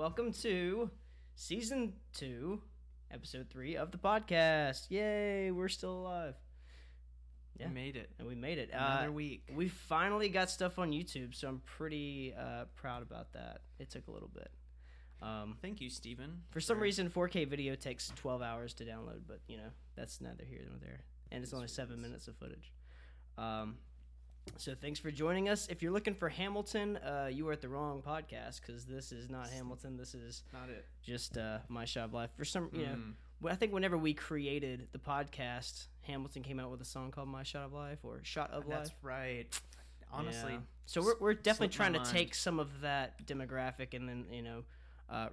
welcome to season two, episode three of the podcast. Yay, we're still alive. Yeah. We made it. And we made it. Another Uh, week. We finally got stuff on YouTube, so I'm pretty uh, proud about that. It took a little bit. Um, Thank you, Steven. for some reason, 4K video takes 12 hours to download, but you know that's neither here nor there, and it's only seven minutes of footage. Um, so thanks for joining us. If you're looking for Hamilton, uh, you are at the wrong podcast because this is not Hamilton. This is Not it. just uh, my shot of life. For some, you know, Mm. I think whenever we created the podcast, Hamilton came out with a song called "My Shot of Life" or "Shot of Life." That's right. Honestly, Yeah. so we're we're definitely trying to take some of that demographic and then you know, uh,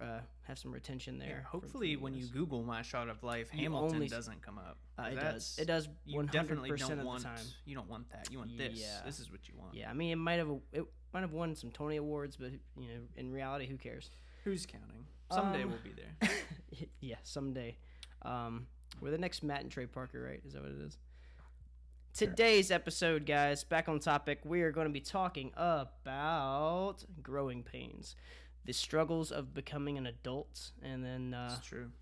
uh, have some retention there. from- hopefully when you. Google "My Shot of Life," You Hamilton only- doesn't come up. Uh, it does. It does You definitely 100% don't want. time. You don't want that. You want this. Yeah. This is what you want. yeah, I mean, it might have it might have won some Tony awards, but you know, in reality, who cares? Who's counting? Someday Um, we'll be there. yeah, someday. Um, we're the next Matt and Trey Parker, right? Is that what it is? Today's episode, guys, back on topic, we are going to be talking about growing pains, the struggles of becoming an adult, and then uh,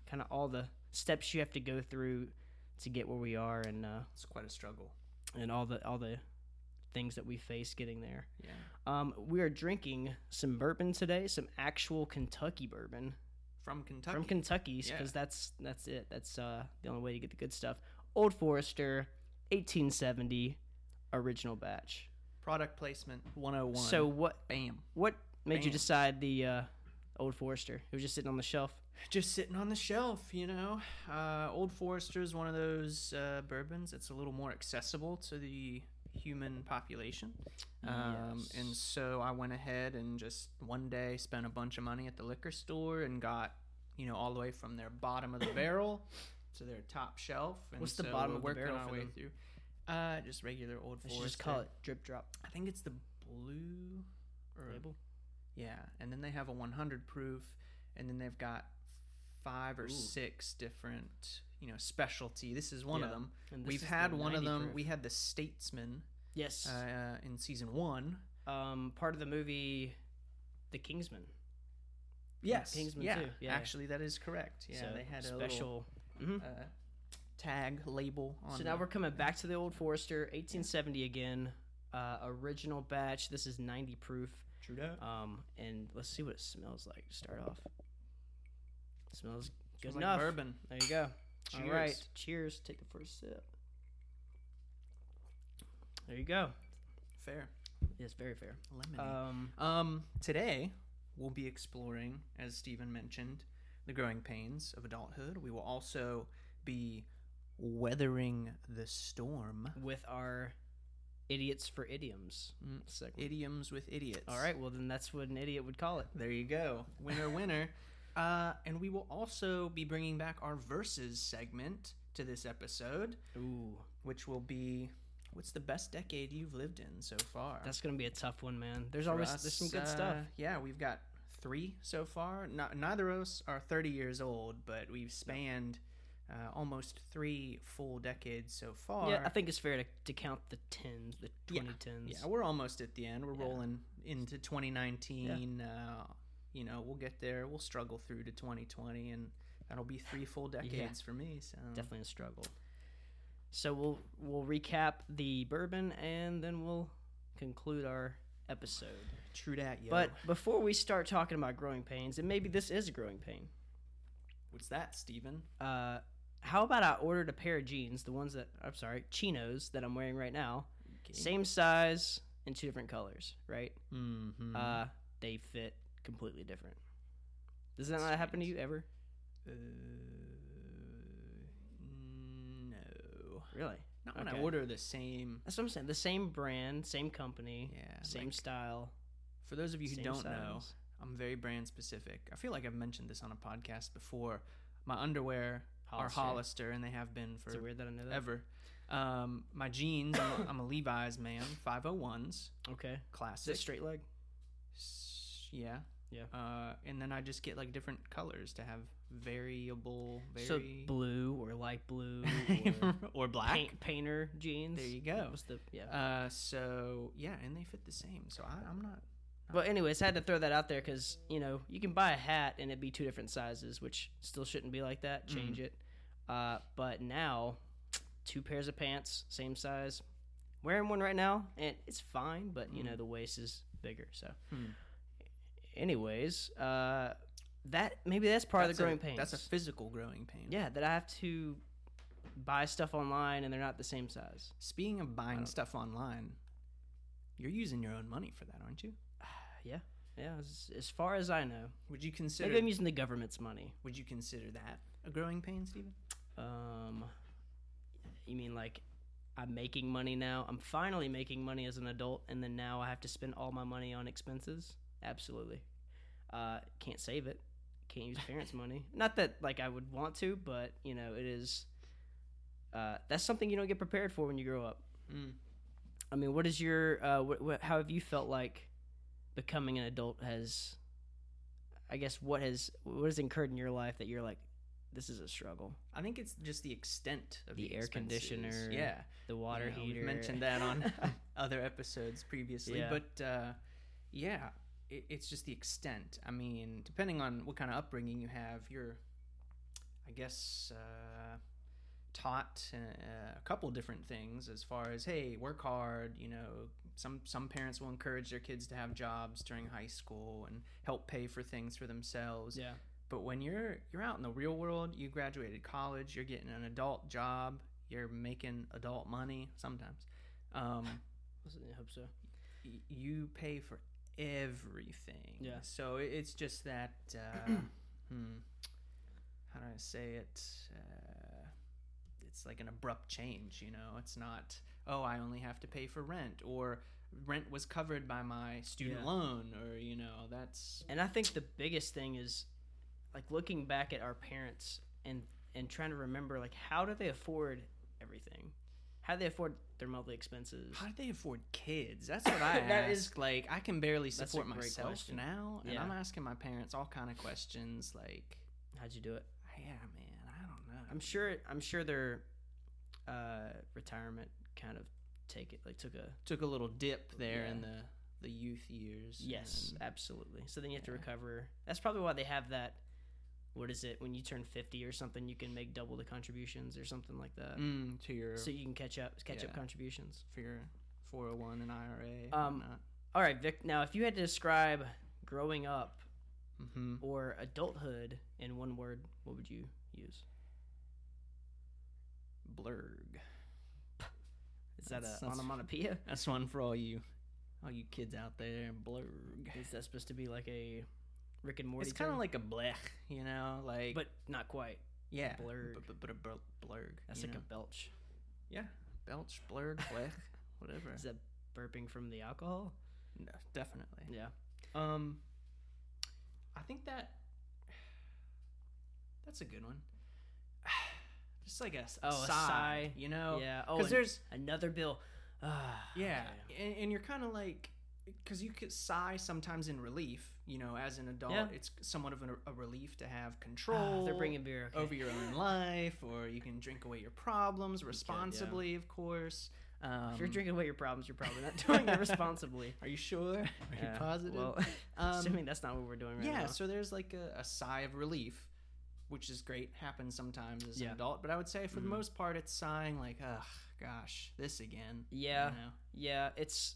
kind of all the steps you have to go through to get where we are, and uh, It's quite a struggle. and all the all the things that we face getting there. Yeah. Um, we are drinking some bourbon today, some actual Kentucky bourbon From Kentucky. from Kentucky because Yeah. that's that's it. That's uh, the only way to get the good stuff. Old Forester, 1870, original batch. Product placement 101. So what bam. what made you decide the uh, Old Forester? It was just sitting on the shelf. just sitting on the shelf, you know. Uh, Old Forester is one of those uh, bourbons that's a little more accessible to the human population. Um, Yes. And so I went ahead and just one day spent a bunch of money at the liquor store and got, you know, all the way from their bottom of the barrel to their top shelf. And What's the bottom of the barrel our way them? through. Uh, just regular Old Forester. just call it drip drop I think it's the blue or label. Yeah, and then they have a 100 proof, and then they've got five or Ooh. six different, you know, specialty. This is one of them. We've had the one of them. proof. We had the Statesman Yes, uh, in season one. um, part of the movie, The Kingsman. Yes, Kingsman yeah, too, yeah. actually, that is correct. Yeah, So, they had a special. Mhm. uh, tag label on. So now the- we're coming back to the Old Forester, 1870 again. Uh, original batch. This is 90 proof. True that. Um, and let's see what it smells like. to Start off. smells good Smells like enough. bourbon. There you go. All Cheers. right. Cheers. Take the first sip. There you go. Fair. Yes, very fair. Lemon. Um, Um, today we'll be exploring, as Stephen mentioned, the growing pains of adulthood. We will also be weathering the storm. with our idiots for idioms Mm. Idioms with idiots. All right. Well, then that's what an idiot would call it. There you go. Winner, winner. uh, and we will also be bringing back our verses segment to this episode, Ooh, which will be what's the best decade you've lived in so far? that's gonna be a tough one, man. There's For always us, there's some good uh, stuff. Yeah, we've got three so far. No, neither of us are 30 years old, but we've spanned uh, almost three full decades so far. Yeah, I think it's fair to, to count the tens, the 2010s. Yeah, we're almost at the end. We're rolling into 2019. Uh, you know, we'll get there. We'll struggle through to 2020, and that'll be three full decades for me. So definitely a struggle. So we'll we'll recap the bourbon and then we'll conclude our episode. true that. Yo. But before we start talking about growing pains, and maybe this is a growing pain, what's that, Steven? uh, how about I ordered a pair of jeans, the ones that I'm sorry, chinos that I'm wearing right now, same size in two different colors, right? Mm-hmm. Uh, they fit completely different. Does that not happen to you ever? Uh, no. Really? Not when I order the same. That's what I'm saying. The same brand, same company, Yeah, same like- style. For those of you who don't know. I'm very brand specific. I feel like I've mentioned this on a podcast before. My underwear Hollister. are Hollister, and they have been for it weird that I know that? ever. Um, my jeans, I'm a, I'm a Levi's man, 501s, Okay. Is classic. it straight leg? S- Yeah. Yeah. Uh, and then I just get like different colors to have variable, So blue or light blue or or black. paint, painter jeans. There you go. The yeah? Uh, so yeah, and they fit the same. So I, I'm not But anyways, I had to throw that out there because you know you can buy a hat and it'd be two different sizes, which still shouldn't be like that. Change it. Uh, but now, two pairs of pants, same size. Wearing one right now, and it's fine. But you know the waist is bigger. So, Hmm. anyways, uh, that maybe that's part of the growing a, pains. That's a physical growing pain. yeah that I have to buy stuff online and they're not the same size. Speaking of buying stuff online, you're using your own money for that, aren't you? Yeah, yeah. As, as far as I know, Would you consider? maybe I'm using the government's money. would you consider that a growing pain, Stephen? Um, you mean like I'm making money now? I'm finally making money as an adult, and then now I have to spend all my money on expenses? Absolutely. Uh, can't save it. Can't use parents' money. Not that like I would want to, but you know it is. Uh, that's something you don't get prepared for when you grow up. Mm. I mean, what is your? Uh, what, what, how have you felt like becoming an adult has? I guess what has what has incurred in your life that you're like, this is a struggle. I think it's just the extent of The the, air expenses. conditioner, Yeah, The water You know, heater. We've mentioned that on other episodes previously, Yeah. but uh, yeah, it, it's just the extent. I mean, depending on what kind of upbringing you have, you're, I guess, uh, taught uh, a couple different things as far as hey, work hard. You know, some some parents will encourage their kids to have jobs during high school and help pay for things for themselves. yeah. But when you're you're out in the real world, you graduated college, you're getting an adult job, you're making adult money sometimes. Um, I hope so. y- you pay for everything. Yeah. So it's just that. Uh, hmm, how do I say it? Uh, it's like an abrupt change. You know, it's not. Oh, I only have to pay for rent, or rent was covered by my student Yeah. loan, or you know, that's And I think the biggest thing is like looking back at our parents and and trying to remember like how do they afford everything? How do they afford their monthly expenses? How do they afford kids? That's what I That ask. is- like I can barely support myself question. now, and Yeah. I'm asking my parents all kind of questions. Like, How'd you do it? yeah, man, I don't know. I'm sure I'm sure their uh, retirement kind of take it like took a took a little dip there Yeah. in the the youth years. yes, and- absolutely. So then you have to recover. That's probably why they have that. What is it when you turn 50 or something? You can make double the contributions or something like that. mm, to your So you can catch up catch up contributions. for your 401 and IRA. Um, All right, Vic. Now, if you had to describe growing up mm-hmm. or adulthood in one word, what would you use? Blurg. Is that That's- a that's- onomatopoeia? That's one for all you all you kids out there. Blurg. Is that supposed to be like a Rick and Morty? It's kind of like a blech, you know, like but not quite. yeah, blurg. but, but, but a bl- blurg. That's like know? a belch. Yeah, belch, blurg, blech, whatever. Is that burping from the alcohol? No, definitely. Yeah. Um, I think that that's a good one. Just like a, Oh, a sigh, sigh. you know? yeah. Oh, Because and there's another bill. Ah, yeah, and, and you're kind of like because you could sigh sometimes in relief. You know, as an adult, Yeah. it's somewhat of a, a relief to have Ah, control. they're bringing beer. Okay. over your own life, or you can drink away your problems responsibly, of course. Um, if you're drinking away your problems, you're probably not doing it responsibly. are you sure? Are Yeah, you positive? Well, Um, assuming that's not what we're doing right yeah, now. so there's like a, a sigh of relief, which is great. Happens sometimes as Yeah. an adult, but I would say for Mhm. the most part, it's sighing like, ugh, gosh, this again. you Yeah. know? Yeah, it's.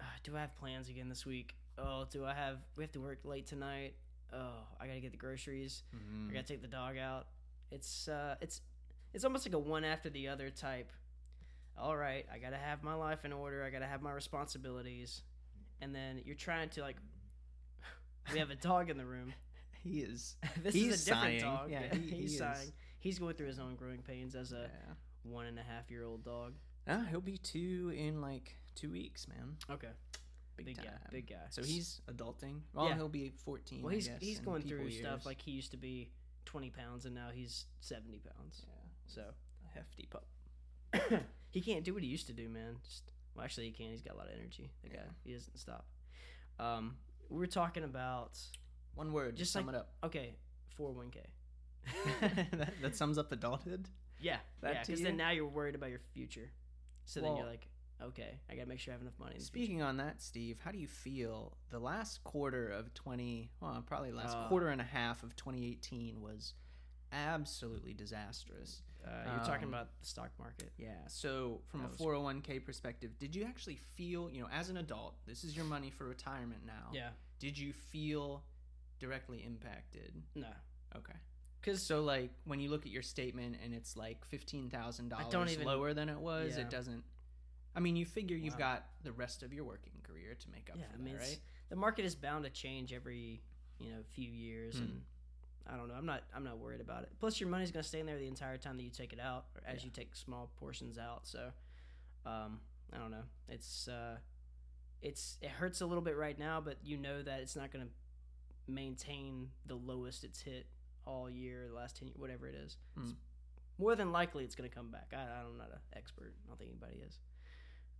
Uh, do I have plans again this week? Oh, do I have? We have to work late tonight. Oh, I gotta get the groceries. I gotta take the dog out. It's uh, it's it's almost like a one after the other type. All right, I gotta have my life in order. I gotta have my responsibilities, and then you're trying to like. We have a dog in the room. He is. this He's is a different sighing. dog. Yeah, he- he he's is. sighing. He's going through his own growing pains as a Yeah. one and a half year old dog. Ah, he'll be two in like two weeks, man. Okay, Big, big time. guy, big guy. So he's adulting. Well, Yeah. he'll be 14. Well, he's guess, he's going through stuff like he used to be 20 pounds and now he's 70 pounds. yeah, So a hefty pup. he can't do what he used to do, man. Just well, actually, he can. He's got a lot of energy. The guy, Yeah. he doesn't stop. Um, we were talking about One word, Just sum like- it up. okay, 401k. that, that sums up adulthood. Yeah, That yeah. Because then now you're worried about your future. So then you're like, okay, I gotta make sure I have enough money. in the future. Speaking on that, Steve, how do you feel? The last quarter of 20, well, probably last Uh. quarter and a half of 2018 was absolutely disastrous. uh, you're talking um, about the stock market. Yeah. So, from That a 401k perspective, did you actually feel, you know, as an adult, this is your money for retirement now. Yeah, Did you feel directly impacted? no, Okay. because So, like, when you look at your statement and it's like $15,000 I lower than it was, Yeah. it doesn't. I mean, you figure you've got the rest of your working career to make up yeah, for I that, mean, right? the market is bound to change every you know few years, Hmm. and I don't know. I'm not I'm not worried about it. Plus, your money's gonna stay in there the entire time that you take it out, or as Yeah. you take small portions out. So, um, I don't know. It's uh, it's it hurts a little bit right now, but you know that it's not gonna maintain the lowest it's hit all year, the last ten years, whatever it is. It's more than likely, it's gonna come back. I, I'm not an expert. I don't think anybody is.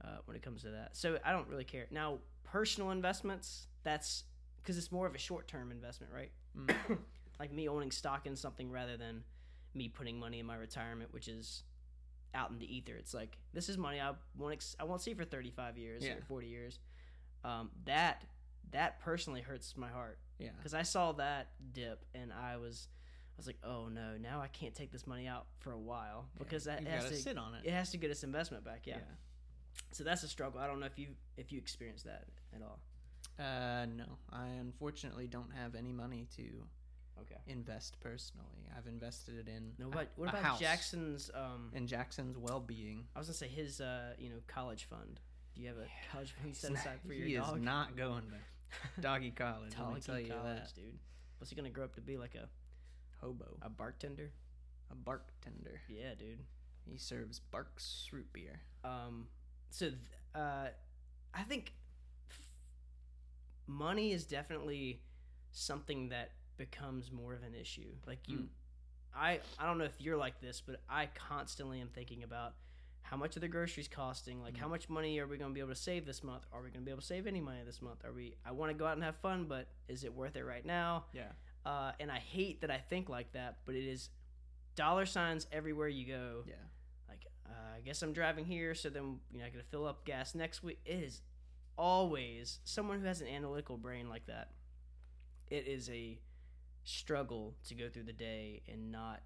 Uh, when it comes to that, so I don't really care. Now, personal investments, that's because it's more of a short-term investment, right? Mm. like me owning stock in something rather than me putting money in my retirement, which is out in the ether. It's like this is money I won't ex- I won't see for 35 years Yeah. or 40 years. Um, that that personally hurts my heart Yeah. because I saw that dip and I was I was like, oh no, now I can't take this money out for a while because that you has gotta sit on it. it has to get its investment back. Yeah. So that's a struggle. I don't know if you if you experienced that at all. Uh, no, I unfortunately don't have any money to Okay. invest personally. I've invested it in No, what what about house Jackson's? Um, and Jackson's well-being. I was gonna say his uh, you know college fund. Do you have a college fund set not- aside for your he dog? is not going to doggy college. let me Doggy tell you that. dude. What's he gonna grow up to be like a Hobo, a bartender? a bartender. Yeah, dude. He serves Barq's root beer. Um, so th- uh, I think f- money is definitely something that becomes more of an issue. Like you, Mm. I I don't know if you're like this, but I constantly am thinking about how much are the groceries costing? Like how Mm. much money are we going to be able to save this month? Are we going to be able to save any money this month? Are we? I want to go out and have fun, but is it worth it right now? Yeah. Uh, and I hate that I think like that, but it is dollar signs everywhere you go Yeah. like uh, I guess I'm driving here, so then you know I gotta fill up gas next week. It is always someone who has an analytical brain like that. It is a struggle to go through the day and not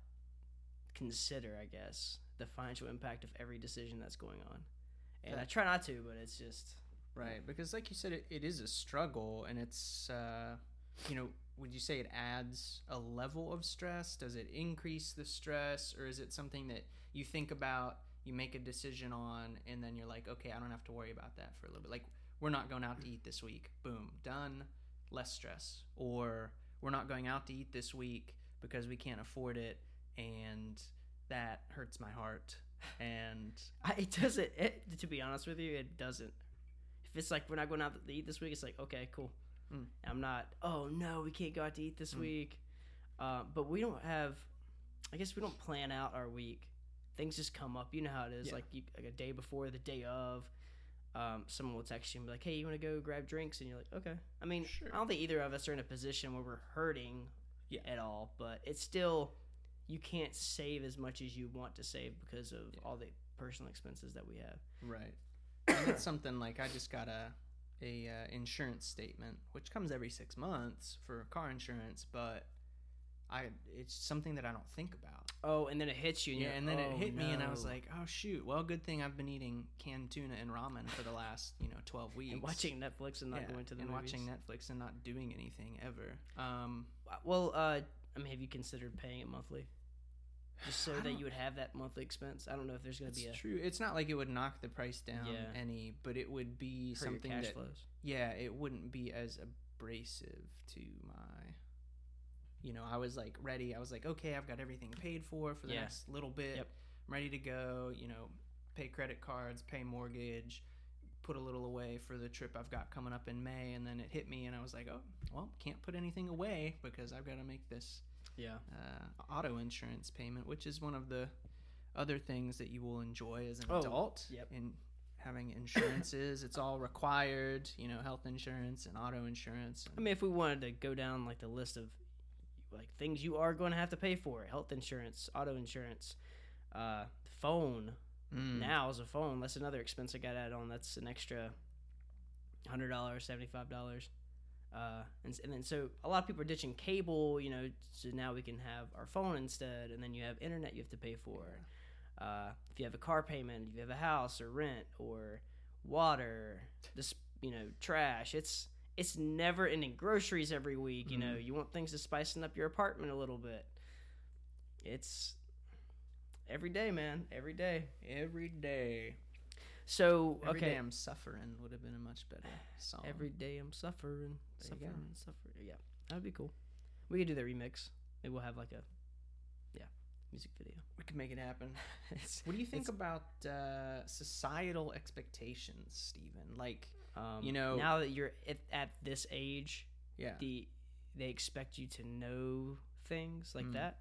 consider, I guess, the financial impact of every decision that's going on. And I try not to, but it's just Right, because like you said, it, it is a struggle, and it's uh, you know, would you say it adds a level of stress? Does it increase the stress, or is it something that you think about, you make a decision on, and then you're like, okay, I don't have to worry about that for a little bit. Like we're not going out to eat this week. Boom, done. Less stress. Or we're not going out to eat this week because we can't afford it, and that hurts my heart. And I, it doesn't. It, to be honest with you, it doesn't. If it's like we're not going out to eat this week, it's like okay, cool. Mm. I'm not. Oh no, we can't go out to eat this Mm. week. Uh, but we don't have. I guess we don't plan out our week. Things just come up. You know how it is. Yeah. Like you, like a day before, the day of. Um, someone will text you and be like, "Hey, you want to go grab drinks?" And you're like, "Okay." I mean, Sure. I don't think either of us are in a position where we're hurting Yeah. at all, but it's still you can't save as much as you want to save because of Yeah. all the personal expenses that we have. Right. and it's something like I just got a a uh, insurance statement, which comes every six months for car insurance, but I it's something that I don't think about. Oh, and then it hits you. And Yeah, and then it "Oh, hit me, and I was like, "Oh shoot! Well, good thing I've been eating canned tuna and ramen for the last you know twelve weeks, and watching Netflix and not Yeah, going to the and movies. watching Netflix and not doing anything ever." Um, Well, uh, I mean, have you considered paying it monthly, just so that you would have that monthly expense? I don't know if there's going to be a true. It's not like it would knock the price down Yeah. any, but it would be something cash that flows. yeah, it wouldn't be as abrasive to my. You know, I was like ready. I was like, okay, I've got everything paid for for the Yeah. next little bit. Yep. I'm ready to go. You know, pay credit cards, pay mortgage, put a little away for the trip I've got coming up in May, and then it hit me, and I was like, oh, well, can't put anything away because I've got to make this Yeah. uh, auto insurance payment, which is one of the other things that you will enjoy as an Oh, adult. yep. In having insurances, it's all required. You know, health insurance and auto insurance. I mean, if we wanted to go down like the list of like things you are going to have to pay for, health insurance, auto insurance, uh, phone, Mm. now is a phone. That's another expense I got added on. That's an extra hundred dollars, seventy five dollars. Uh, and, and then so a lot of people are ditching cable, you know, so now we can have our phone instead, and then you have internet you have to pay for. Uh, if you have a car payment, if you have a house or rent or water, this you know trash. It's it's never ending. Groceries every week. You know, you want things to spicing up your apartment a little bit. It's every day, man. Every day. Every day. So Every okay, day I'm suffering would have been a much better song. every day I'm suffering, There you go. suffering, suffering. Yeah, that'd be cool. We could do the remix. Maybe we'll have like a yeah music video. we could make it happen. What do you think about uh, societal expectations, Stephen? Like, um, You know- now that you're at, at this age, yeah, the they expect you to know things like Mm. that.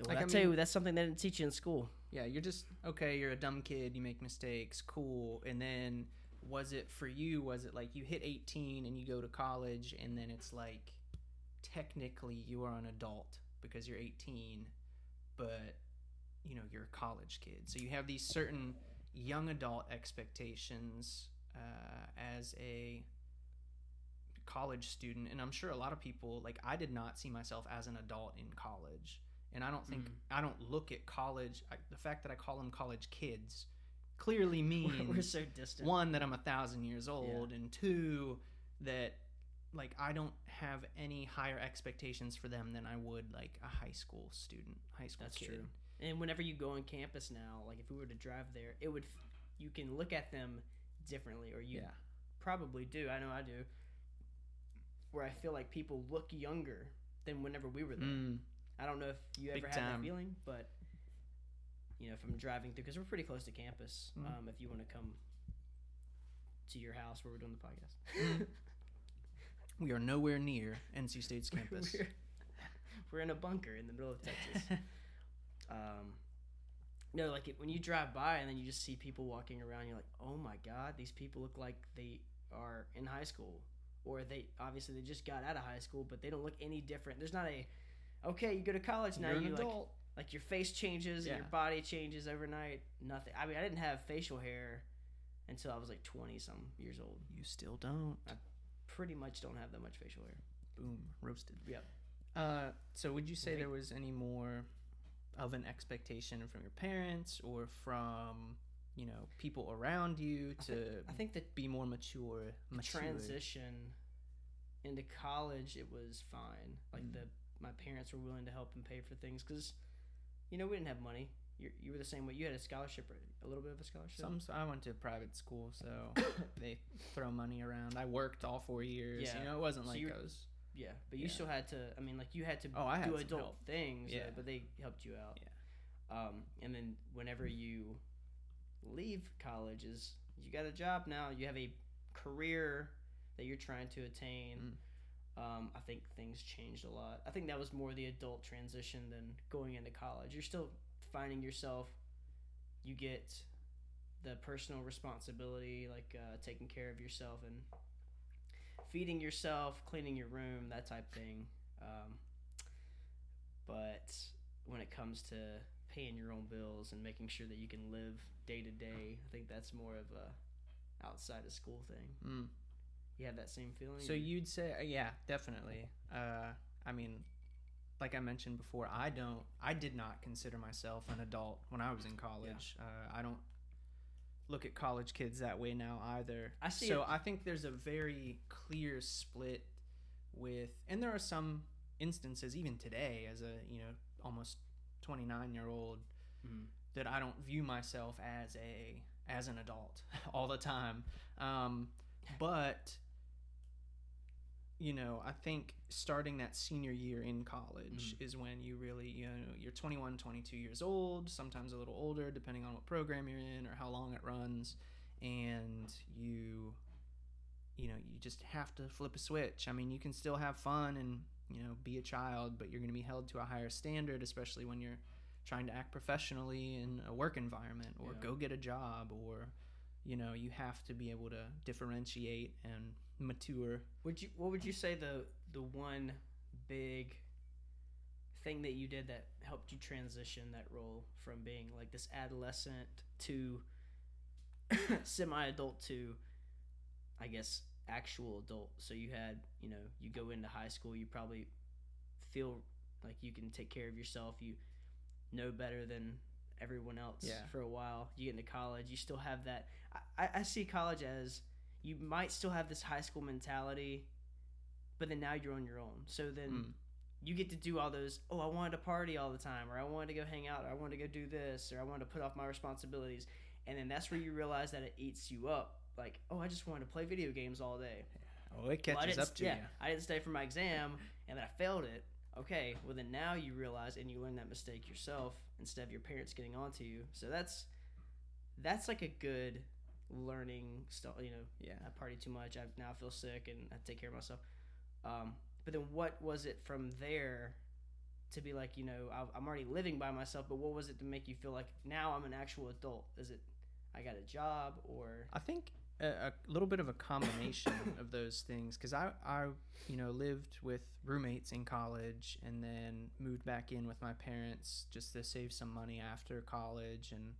Well, Like, I I tell you, that's something they didn't teach you in school. yeah, you're just okay. You're a dumb kid. You make mistakes. Cool. And then, was it for you? Was it like you hit 18 and you go to college, and then it's like, technically you are an adult because you're 18, but you know you're a college kid. So you have these certain young adult expectations uh, as a college student and i'm sure a lot of people like i did not see myself as an adult in college and i don't think Mm. i don't look at college I, the fact that i call them college kids clearly means We're so distant. one that i'm a thousand years old and two that like i don't have any higher expectations for them than i would like a high school student high school That's kid. true. And whenever you go on campus now, like if we were to drive there, it would you can look at them differently, or you yeah probably do. I know I do. Where I feel like people look younger than whenever we were there. Mm. I don't know if you Big ever had time. that feeling, but you know, if I'm driving through, because we're pretty close to campus. Mm. Um, if you want to come to your house where we're doing the podcast, we are nowhere near nc state's campus we're, we're in a bunker in the middle of Texas. um, no, like it, when you drive by and then you just see people walking around, you're like, oh my god, these people look like they are in high school, or they obviously they just got out of high school, but they don't look any different. There's not a okay, you go to college now, You're an you like adult. like your face changes and your body changes overnight. Nothing. I mean, I didn't have facial hair until I was like twenty some years old. you still don't I Pretty much don't have that much facial hair. boom roasted Yep. Uh, so would you say there was any more of an expectation from your parents or from you know people around you I to think, I think that be more mature? mature? transition into college it was fine. Like Mm. the my parents were willing to help and pay for things because you know we didn't have money. You you were the same way. You had a scholarship, or a little bit of a scholarship. Some I went to private school, so they throw money around. I worked all four years. Yeah. You know, it wasn't So like I was. Yeah, but you Yeah. still had to. I mean, like you had to Oh, I had do adult help. things. Yeah, Yeah. but they helped you out. Um, and then whenever you leave college, is you got a job now. You have a career that you're trying to attain. Um, I think things changed a lot. I think that was more the adult transition than going into college. You're still finding yourself. You get the personal responsibility, like uh, taking care of yourself and feeding yourself, cleaning your room, that type thing. Um, but when it comes to paying your own bills and making sure that you can live day to day, I think that's more of a outside of school thing. Mm. You have that same feeling. So you'd say, uh, yeah, definitely. Uh, I mean, like I mentioned before, I don't, I did not consider myself an adult when I was in college. Uh, I don't look at college kids that way now either. I see So it- I think there's a very clear split with, and there are some instances even today as a you know almost 29 year old Mhm. that I don't view myself as a as an adult all the time. Um, but you know, I think starting that senior year in college mm-hmm. is when you really, you know, you're 21, 22 years old, sometimes a little older depending on what program you're in or how long it runs and you you know, you just have to flip a switch. I mean, you can still have fun and, you know, be a child, but you're going to be held to a higher standard especially when you're trying to act professionally in a work environment or Yeah. go get a job or you know you have to be able to differentiate and mature Would you what would you say the the one big thing that you did that helped you transition that role from being like this adolescent to semi-adult to I guess actual adult. So you had, you know, you go into high school, you probably feel like you can take care of yourself. You know better than everyone else Yeah. for a while. You get into college, you still have that. I, I- I see college as you might still have this high school mentality, but then now you're on your own. So then Mm. you get to do all those. Oh, I wanted to party all the time, or I wanted to go hang out, or I wanted to go do this, or I wanted to put off my responsibilities. And then that's where you realize that it eats you up. Like, oh, I just wanted to play video games all day. Oh, it Well, catches didn't- up to yeah, you. I didn't stay for my exam, and then I failed it. Okay, well then now you realize and you learn that mistake yourself instead of your parents getting onto you. So that's that's like a good learning stuff. You know, Yeah. I party too much. I now feel sick and I take care of myself. Um, but then what was it from there to be like, you know, I- I'm already living by myself, but what was it to make you feel like now I'm an actual adult? Is it I got a job or I think a, a little bit of a combination of those things because I, I, you know, lived with roommates in college and then moved back in with my parents just to save some money after college and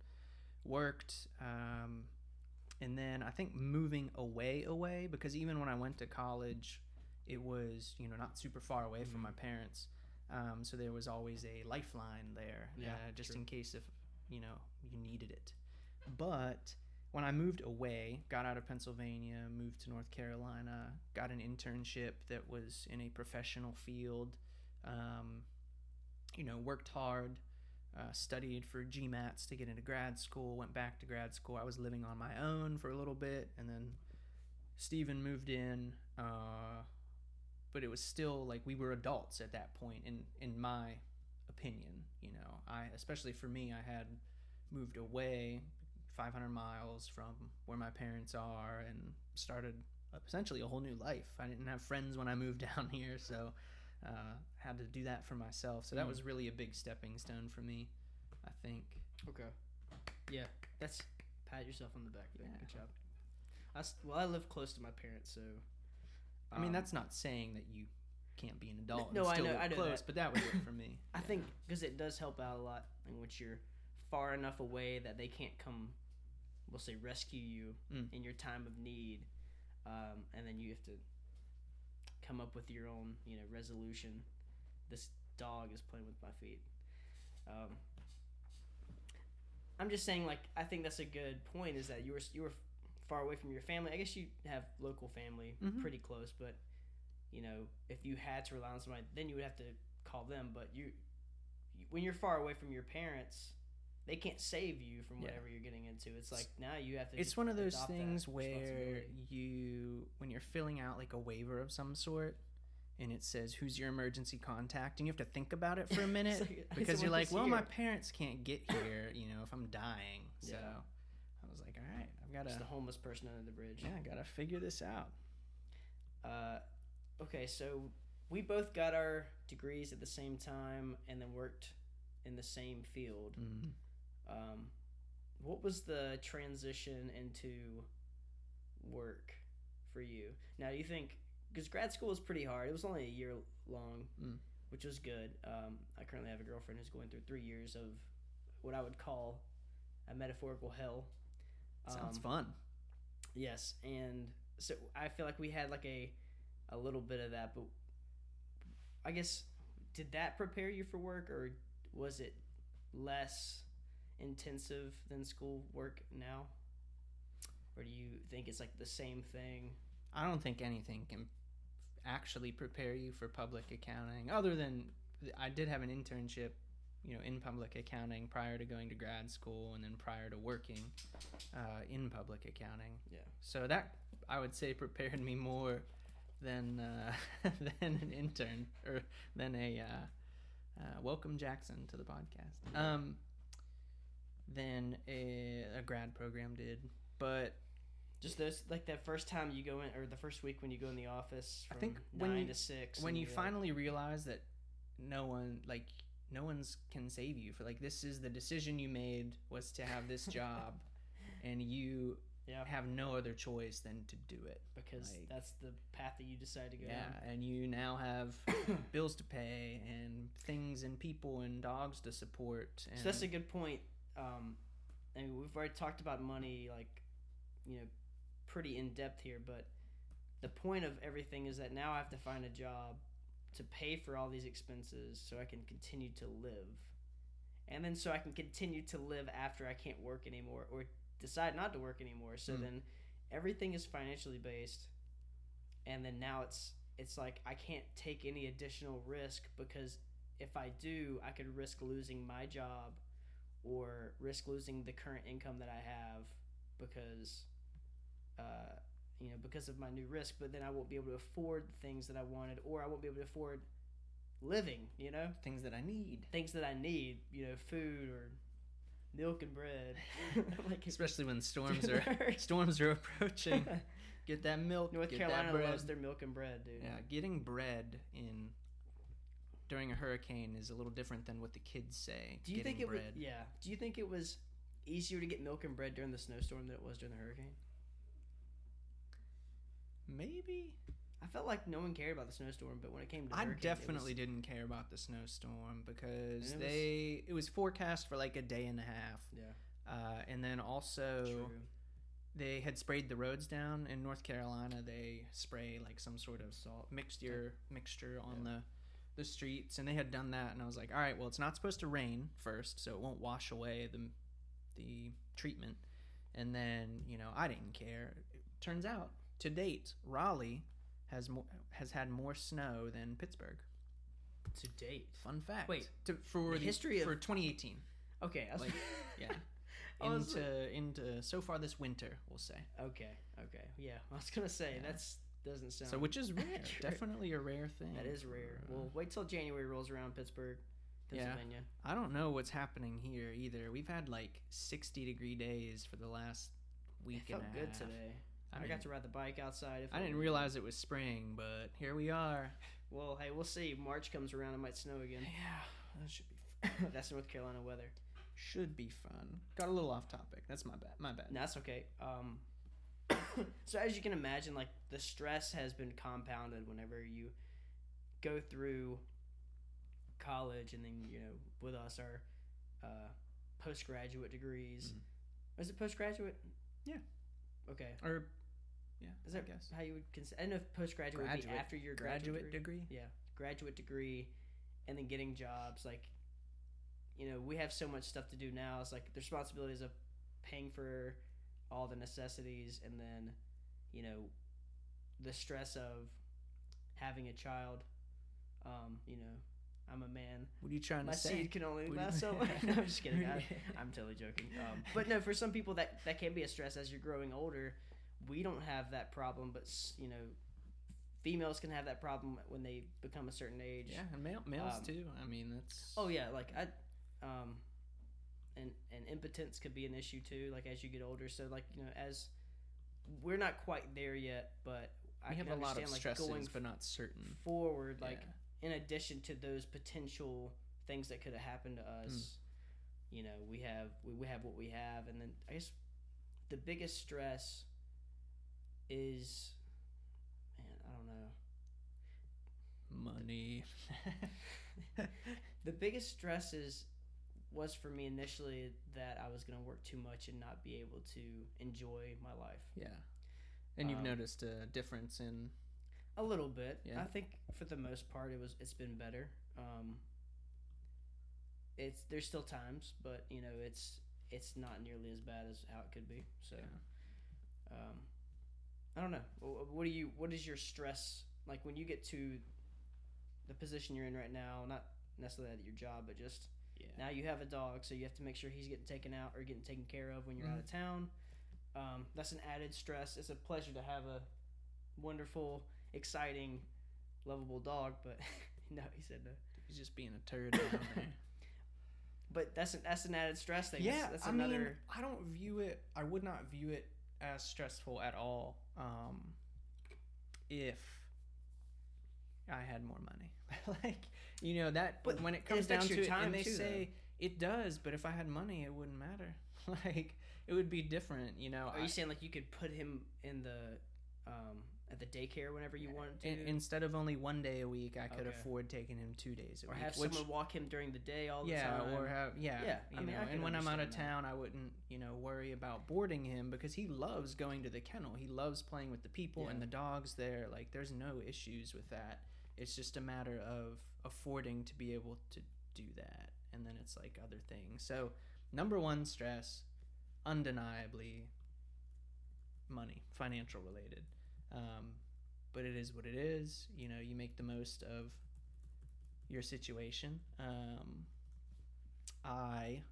worked. Um, and then I think moving away, away because even when I went to college, it was you know not super far away from my parents. Um, so there was always a lifeline there, Yeah, uh, just true. in case if you know you needed it. But when I moved away, got out of Pennsylvania, moved to North Carolina, got an internship that was in a professional field. Um, you know, worked hard, uh, studied for GMATs to get into grad school, went back to grad school. I was living on my own for a little bit, and then Steven moved in. Uh, but it was still like we were adults at that point, in in my opinion. You know, I especially for me, I had moved away 500 miles from where my parents are and started essentially a whole new life. I didn't have friends when I moved down here, so uh, had to do that for myself. So that Mm. was really a big stepping stone for me, I think. Okay. Yeah, that's pat yourself on the back there. Yeah. Good job. I well, I live close to my parents, so. I mean, um, that's not saying that you can't be an adult. no, and I still know- I know close, that. but that was it for me. I Yeah. think because it does help out a lot in which you're far enough away that they can't come, we'll say, rescue you Mm. in your time of need, um, and then you have to come up with your own, you know, resolution. This dog is playing with my feet. Um, I'm just saying, like, I think that's a good point. Is that you were you were far away from your family. I guess you have local family Mhm. pretty close, but you know, if you had to rely on somebody, then you would have to call them. But you, you when you're far away from your parents, they can't save you from Yeah. whatever you're getting into. It's like now you have to. it's one of those things where you when you're filling out like a waiver of some sort and it says who's your emergency contact and you have to think about it for a minute like, because you're like well my parents can't get here you know if i'm dying so Yeah. i was like all right i've got to the homeless person under the bridge. yeah i gotta figure this out Uh, okay, so we both got our degrees at the same time and then worked in the same field. mm. Um, what was the transition into work for you? Now, do you think because grad school was pretty hard? It was only a year long, Mm. which was good. Um, I currently have a girlfriend who's going through three years of what I would call a metaphorical hell. sounds Um, fun Yes, and so I feel like we had like a a little bit of that, but I guess did that prepare you for work, or was it less intensive than school work now? Or do you think it's like the same thing? i don't think anything can actually prepare you for public accounting other than i did have an internship you know in public accounting prior to going to grad school and then prior to working uh, in public accounting Yeah. so that i would say prepared me more than uh, than an intern or than a uh, uh, welcome jackson to the podcast um than a, a grad program did but Just those like that first time you go in, or the first week when you go in the office. I think nine when you- to six. when you like- finally realize that no one like no one's can save you for like this is the decision you made was to have this job and you yeah, have no other choice than to do it because like- that's the path that you decide to go. yeah down. and you now have bills bills to pay and things and people and dogs to support. And So that's a good point. Um, I mean, we've already talked about money, like, you know, pretty in depth here, but the point of everything is that now I have to find a job to pay for all these expenses so I can continue to live. And then so I can continue to live after I can't work anymore or decide not to work anymore. So Hmm. then everything is financially based. And then now it's it's like I can't take any additional risk because if I do, I could risk losing my job or risk losing the current income that I have because, uh, you know, because of my new risk. But then I won't be able to afford the things that I wanted, or I won't be able to afford living. You know, things that I need. things that I need. You know, food or milk and bread. like Especially when storms are storms are approaching. Get that milk. North get Carolina that bread. loves their milk and bread, dude. Yeah, getting bread in during a hurricane is a little different than what the kids say. Do you getting think it was? bread. Yeah. Do you think it was easier to get milk and bread during the snowstorm than it was during the hurricane? Maybe. I felt like no one cared about the snowstorm, but when it came to the I hurricane, definitely was- didn't care about the snowstorm because it was- they it was forecast for like a day and a half. Yeah. Uh, and then also True. they had sprayed the roads down in North Carolina. They spray like some sort of Salt. mixture mixture on the the streets, and they had done that. And I was like, all right, well, it's not supposed to rain first, so it won't wash away the the treatment. And then you know, I didn't care. It turns out, to date, Raleigh has more has had more snow than Pittsburgh. To date. Fun fact. Wait, to, for the the, history of- for 2018. Okay. I was, Like, yeah. Into into so far this winter, we'll say. okay. Okay. Yeah. I was gonna say Yeah. that's doesn't sound. So which is rare, definitely a rare thing. That is rare. uh, Well, wait till January rolls around, Pittsburgh, Yeah. Pennsylvania. I don't know what's happening here either. We've had like 60 degree days for the last week It felt and a good half. today. I, I, mean, got to ride the bike outside. I didn't realize it was spring, but here we are. Well, hey, we'll see. March comes around, it might snow again. Yeah, that should be that's North Carolina weather. should be fun. Got a little off topic. That's my bad. My bad. No, that's okay. Um, so as you can imagine, like the stress has been compounded whenever you go through college, and then you know, with us, our uh, postgraduate degrees. Is it postgraduate? Yeah. Okay. Or yeah, Is I that guess how you would consider? I don't know if postgraduate would be after your graduate, graduate degree. degree. Yeah, graduate degree, and then getting jobs. Like, you know, we have so much stuff to do now. It's like the responsibilities of paying for all the necessities, and then, you know, the stress of having a child. Um, you know, I'm a man. What are you trying My to say? My seed can only What last so. no, I'm just kidding. I, I'm totally joking. Um, but no, for some people that that can be a stress as you're growing older. We don't have that problem, but you know, females can have that problem when they become a certain age. yeah, and male, males Um, too. I mean, that's Oh yeah, like I, um, and and impotence could be an issue too. Like as you get older, so like you know, as we're not quite there yet, but I have can a lot of like going but not certain. forward, like Yeah. in addition to those potential things that could have happened to us, hmm. you know, we have we, we have what we have, and then I guess the biggest stress is, man, I don't know. money. The biggest stress is was for me initially that I was going to work too much and not be able to enjoy my life. yeah, and you've Um, noticed a difference in A little bit. Yeah. I think for the most part it was it's been better. Um it's there's still times, but you know, it's it's not nearly as bad as how it could be. So Yeah. um I don't know. What do you what is your stress like when you get to the position you're in right now, not necessarily at your job, but just yeah. now you have a dog, so you have to make sure he's getting taken out or getting taken care of when you're out of town. Um, that's an added stress. It's a pleasure to have a wonderful, exciting, lovable dog, but no, he said no. He's just being a turd down there. But that's an, that's an added stress thing. yeah, that's, that's I another. mean, I don't view it. I would not view it as stressful at all. Um, if I had more money, like you know that. But when it it comes down to it, time and they too, say it does, but if I had money, it wouldn't matter. like it would be different. You know, Are I- you saying like you could put him in the um, at the daycare whenever you wanted to, In, instead of only one day a week, I could Okay. afford taking him two days a or week. have which- someone walk him during the day all the yeah, time. or have yeah, Yeah, You I mean, know, and when I'm out of that. town, I wouldn't you know worry about boarding him because he loves going to the kennel. He loves playing with the people and the dogs there. Like there's no issues with that. It's just a matter of affording to be able to do that, and then it's like other things. So number one stress, undeniably, money, financial related. Um, but it is what it is. You know, you make the most of your situation. Um, I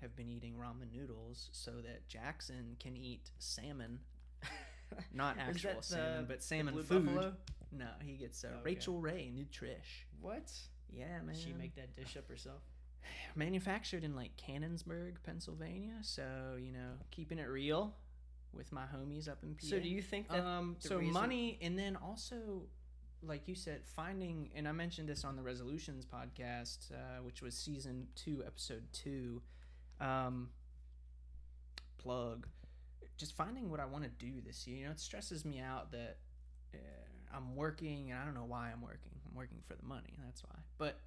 have been eating ramen noodles so that Jackson can eat salmon. Not actual salmon, the- but salmon food. Buffalo? No, he gets uh, Okay. Rachael Ray Nutrish. What? Yeah, man. She make that dish up herself? manufactured in like Canonsburg, Pennsylvania. So you know, keeping it real with my homies up in PA. So do you think that? um, so reason- money, and then also, like you said, finding, and I mentioned this on the Resolutions podcast, uh, which was season two, episode two. Um, plug, just finding what I want to do this year. You know, it stresses me out that uh, I'm working, and I don't know why I'm working. I'm working for the money. That's why. But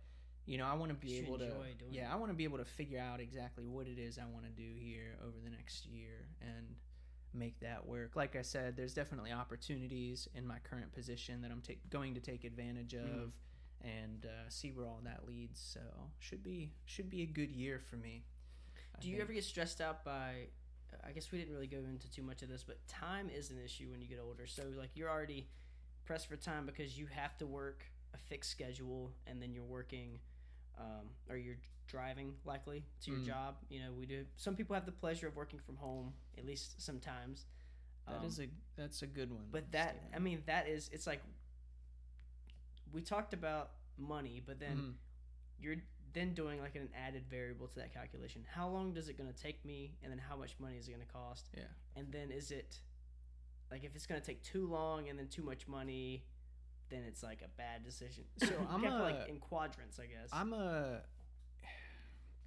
you know, I want to be able to, enjoy doing yeah, I want to be able to figure out exactly what it is I want to do here over the next year and make that work. Like I said, there's definitely opportunities in my current position that I'm ta- going to take advantage of Mhm. and uh, see where all that leads. So should be should be a good year for me. I Do you think. ever get stressed out by? I guess we didn't really go into too much of this, but time is an issue when you get older. So like you're already pressed for time because you have to work a fixed schedule, and then you're working, um, or you're driving likely to your Mm. job. You know, we do. Some people have the pleasure of working from home, at least sometimes. That Um, is a that's a good one. But that, Steven. I mean, that is. It's like we talked about money, but then Mhm. you're then doing like an added variable to that calculation. How long does it going to take me, and then how much money is it going to cost? Yeah. And then is it like if it's going to take too long and then too much money, then it's like a bad decision. So I'm a- like in quadrants, I guess. I'm a.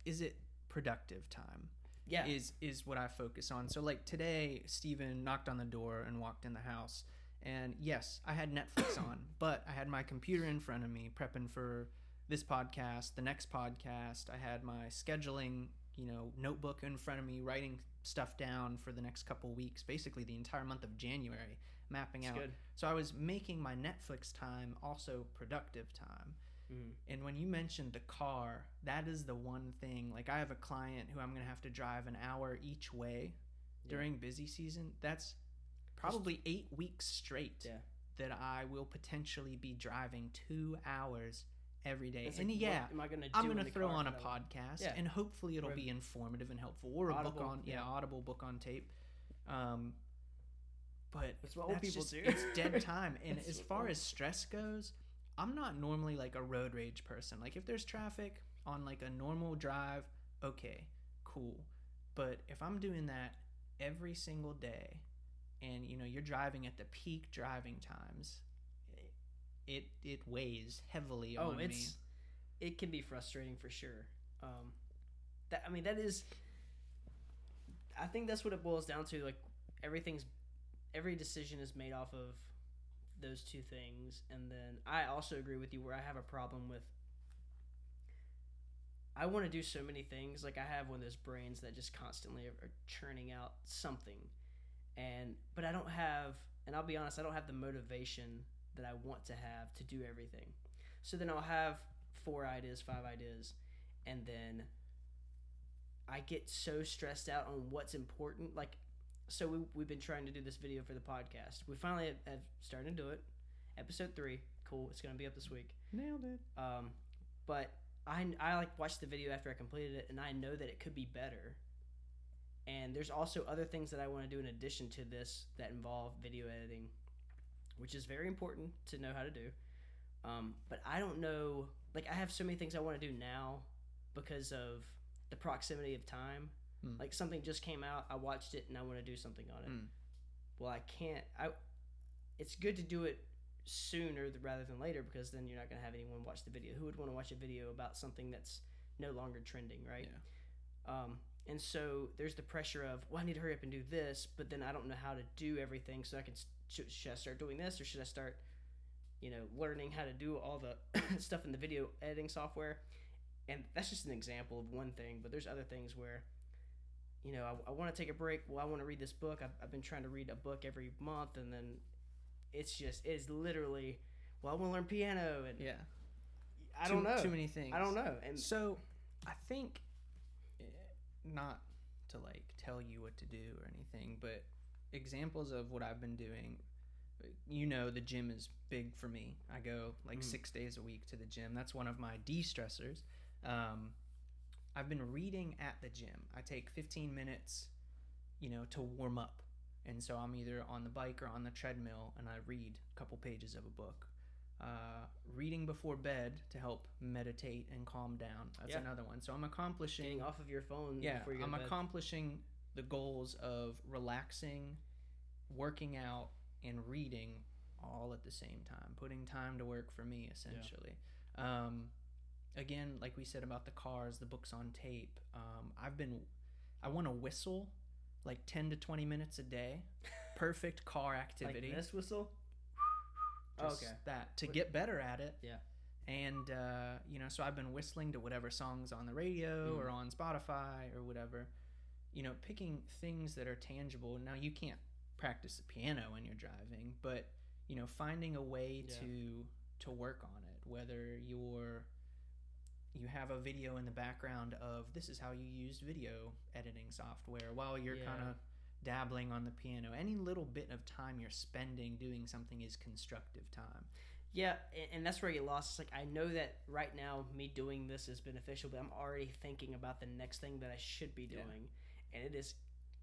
Is it productive time? yeah. is is what I focus on. So like today, Stephen knocked on the door and walked in the house, and yes, I had Netflix on, but I had my computer in front of me prepping for this podcast, the next podcast. I had my scheduling, you know, notebook in front of me, writing stuff down for the next couple weeks, basically the entire month of January, mapping It's out. good. So I was making my Netflix time also productive time. Mhm. And when you mentioned the car, that is the one thing. Like I have a client who I'm going to have to drive an hour each way Yeah. during busy season. That's probably 8 weeks straight Yeah. that I will potentially be driving 2 hours every day. It's and like, yeah, am I do? I'm going to throw on a podcast Yeah. and hopefully it'll Or be informative and helpful or a book on yeah, yeah. audible book on tape. Um but That's what that's people just- do. It's dead time. And as far as stress goes, I'm not normally like a road rage person. Like if there's traffic on like a normal drive, okay, cool. But if I'm doing that every single day and you know you're driving at the peak driving times, it it weighs heavily Oh, on me. it's it can be frustrating for sure. Um, that I mean, that is. I think that's what it boils down to. Like everything's, every decision is made off of those two things, and then I also agree with you where I have a problem with. I want to do so many things. Like I have one of those brains that just constantly are, are churning out something, and but I don't have. And I'll be honest, I don't have the motivation that I want to have to do everything. So then I'll have four ideas, five ideas, and then I get so stressed out on what's important. Like, so we, we've been trying to do this video for the podcast. We finally have, have started to do it. Episode three, cool. It's gonna be up this week. nailed it. Um, but I I like watched the video after I completed it, and I know that it could be better. And there's also other things that I want to do in addition to this that involve video editing, which is very important to know how to do. Um, but I don't know. Like I have so many things I want to do now because of the proximity of time. Hmm. Like something just came out, I watched it, and I want to do something on it. Hmm. Well, I can't. I. It's good to do it sooner rather than later because then you're not going to have anyone watch the video. Who would want to watch a video about something that's no longer trending, right? Um, and so there's the pressure of, well, I need to hurry up and do this, but then I don't know how to do everything, so I can should, should I start doing this or should I start, you know, learning how to do all the stuff in the video editing software? And that's just an example of one thing, but there's other things where, you know, I, I want to take a break. Well, I want to read this book. I've, I've been trying to read a book every month, and then it's just, it is literally, well, I want to learn piano, and Yeah. I Too- don't know. Too many things. I don't know. And So, I think, eh, not to like tell you what to do or anything, but examples of what I've been doing. You know, the gym is big for me. I go like Mm. six days a week to the gym. That's one of my de stressors. Um, I've been reading at the gym. I take 15 minutes, you know, to warm up. And so I'm either on the bike or on the treadmill and I read a couple pages of a book. Uh, reading before bed to help meditate and calm down. That's Yeah. another one. So I'm accomplishing getting off of your phone yeah, before you go I'm accomplishing the goals of relaxing, working out, and reading all at the same time. Putting time to work for me, essentially. Um, again, like we said about the cars, the books on tape. Um, I've been, I want to whistle like 10 to 20 minutes a day. Perfect car activity. Like this whistle? Just okay. That to get better at it. Yeah. And uh, you know, so I've been whistling to whatever songs on the radio Mm. or on Spotify or whatever. You know, picking things that are tangible. Now you can't practice the piano when you're driving, but you know, finding a way Yeah. to to work on it. Whether you're you have a video in the background of this is how you use video editing software while you're Yeah. kind of dabbling on the piano. Any little bit of time you're spending doing something is constructive time. Yeah, and that's where get lost. It's like I know that right now me doing this is beneficial, but I'm already thinking about the next thing that I should be Yeah. And it is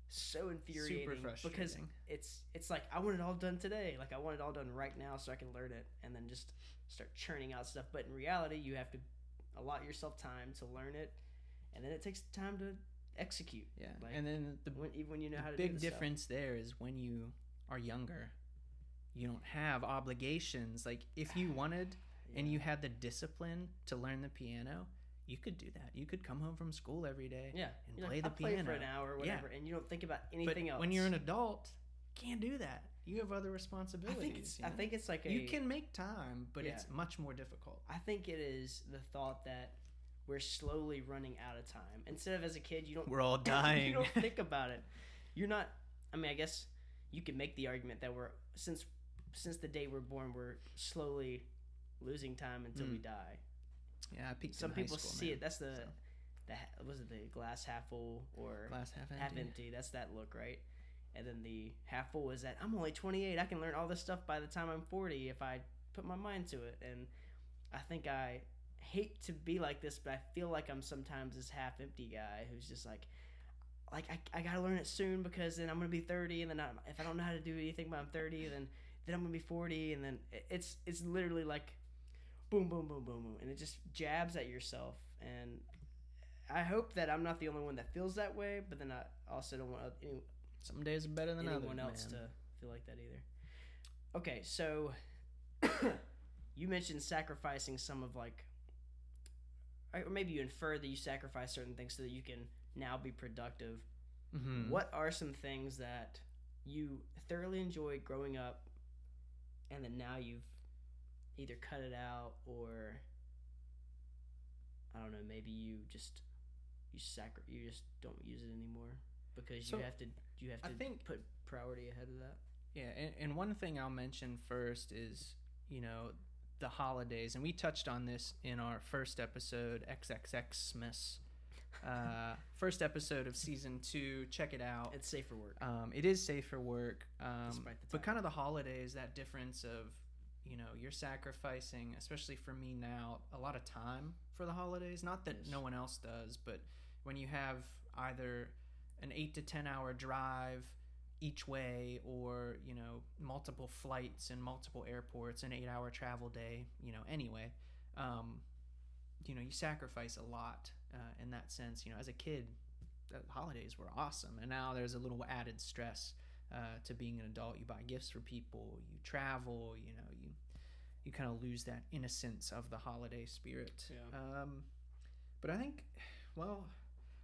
so infuriating because it's it's like I want it all done today. Like I want it all done right now so I can learn it, and then just start churning out stuff. But in reality, you have to allot yourself time to learn it, and then it takes time to execute. Yeah, Like, and then the When, even when you know how to big do the stuff. difference there is when you are younger, you don't have obligations. Like if you wanted and you had the discipline to learn the piano, you could do that. You could come home from school every day yeah, and You're play like, the I'll play for piano. an hour or Yeah. whatever, and you don't think about but anything else. when you're an adult, you can't do that. You have other responsibilities. I think it's you I think it's like a you can make time, but Yeah. it's much more difficult. I think it is the thought that we're slowly running out of time. Instead of as a kid, you don't We're all dying. you don't think about it. You're not. I mean, I guess you could make the argument that we're since since the day we're born, we're slowly losing time until we Mm. die. Yeah, I peaked Some people school, see man, it. That's the so. the was it the glass half full or glass half empty. half empty? That's that look, right? And then the half full is that I'm only 28. I can learn all this stuff by the time I'm 40 if I put my mind to it. And I think I hate to be like this, but I feel like I'm sometimes this half empty guy who's just like, like I, I gotta learn it soon because then I'm gonna be 30, and then I'm, if I don't know how to do anything by I'm 30, then then I'm gonna be 40, and then it's it's literally like, boom, boom, boom, boom, boom, and it just jabs at yourself. And I hope that I'm not the only one that feels that way, but then I also don't want any, Some days are better than anyone others. else man. to feel like that either. Okay, so you mentioned sacrificing some of like, or maybe you infer that you sacrifice certain things so that you can now be productive. Mhm. What are some things that you thoroughly enjoyed growing up, and then now you've either cut it out or I don't know, maybe you just you sacri- you just don't use it anymore because So, you have to you have to I think- put priority ahead of that. Yeah, and, and one thing I'll mention first is, you know, the holidays, and we touched on this in our first episode, XXXmas, uh, first episode of season two. Check it out. It's safe for work. Um, it is safe for work, um, but kind of the holidays, that difference of, you know, you're sacrificing, especially for me now, a lot of time for the holidays. Not that Yes. no one else does, but when you have either an eight to ten hour drive each way, or you know, multiple flights and multiple airports, an eight hour travel day, you know, anyway, um, you know, you sacrifice a lot uh, in that sense. You know, as a kid, the holidays were awesome, and now there's a little added stress uh, to being an adult. You buy gifts for people, you travel, you know, you kind of lose that innocence of the holiday spirit. Yeah. Um, but I think, well,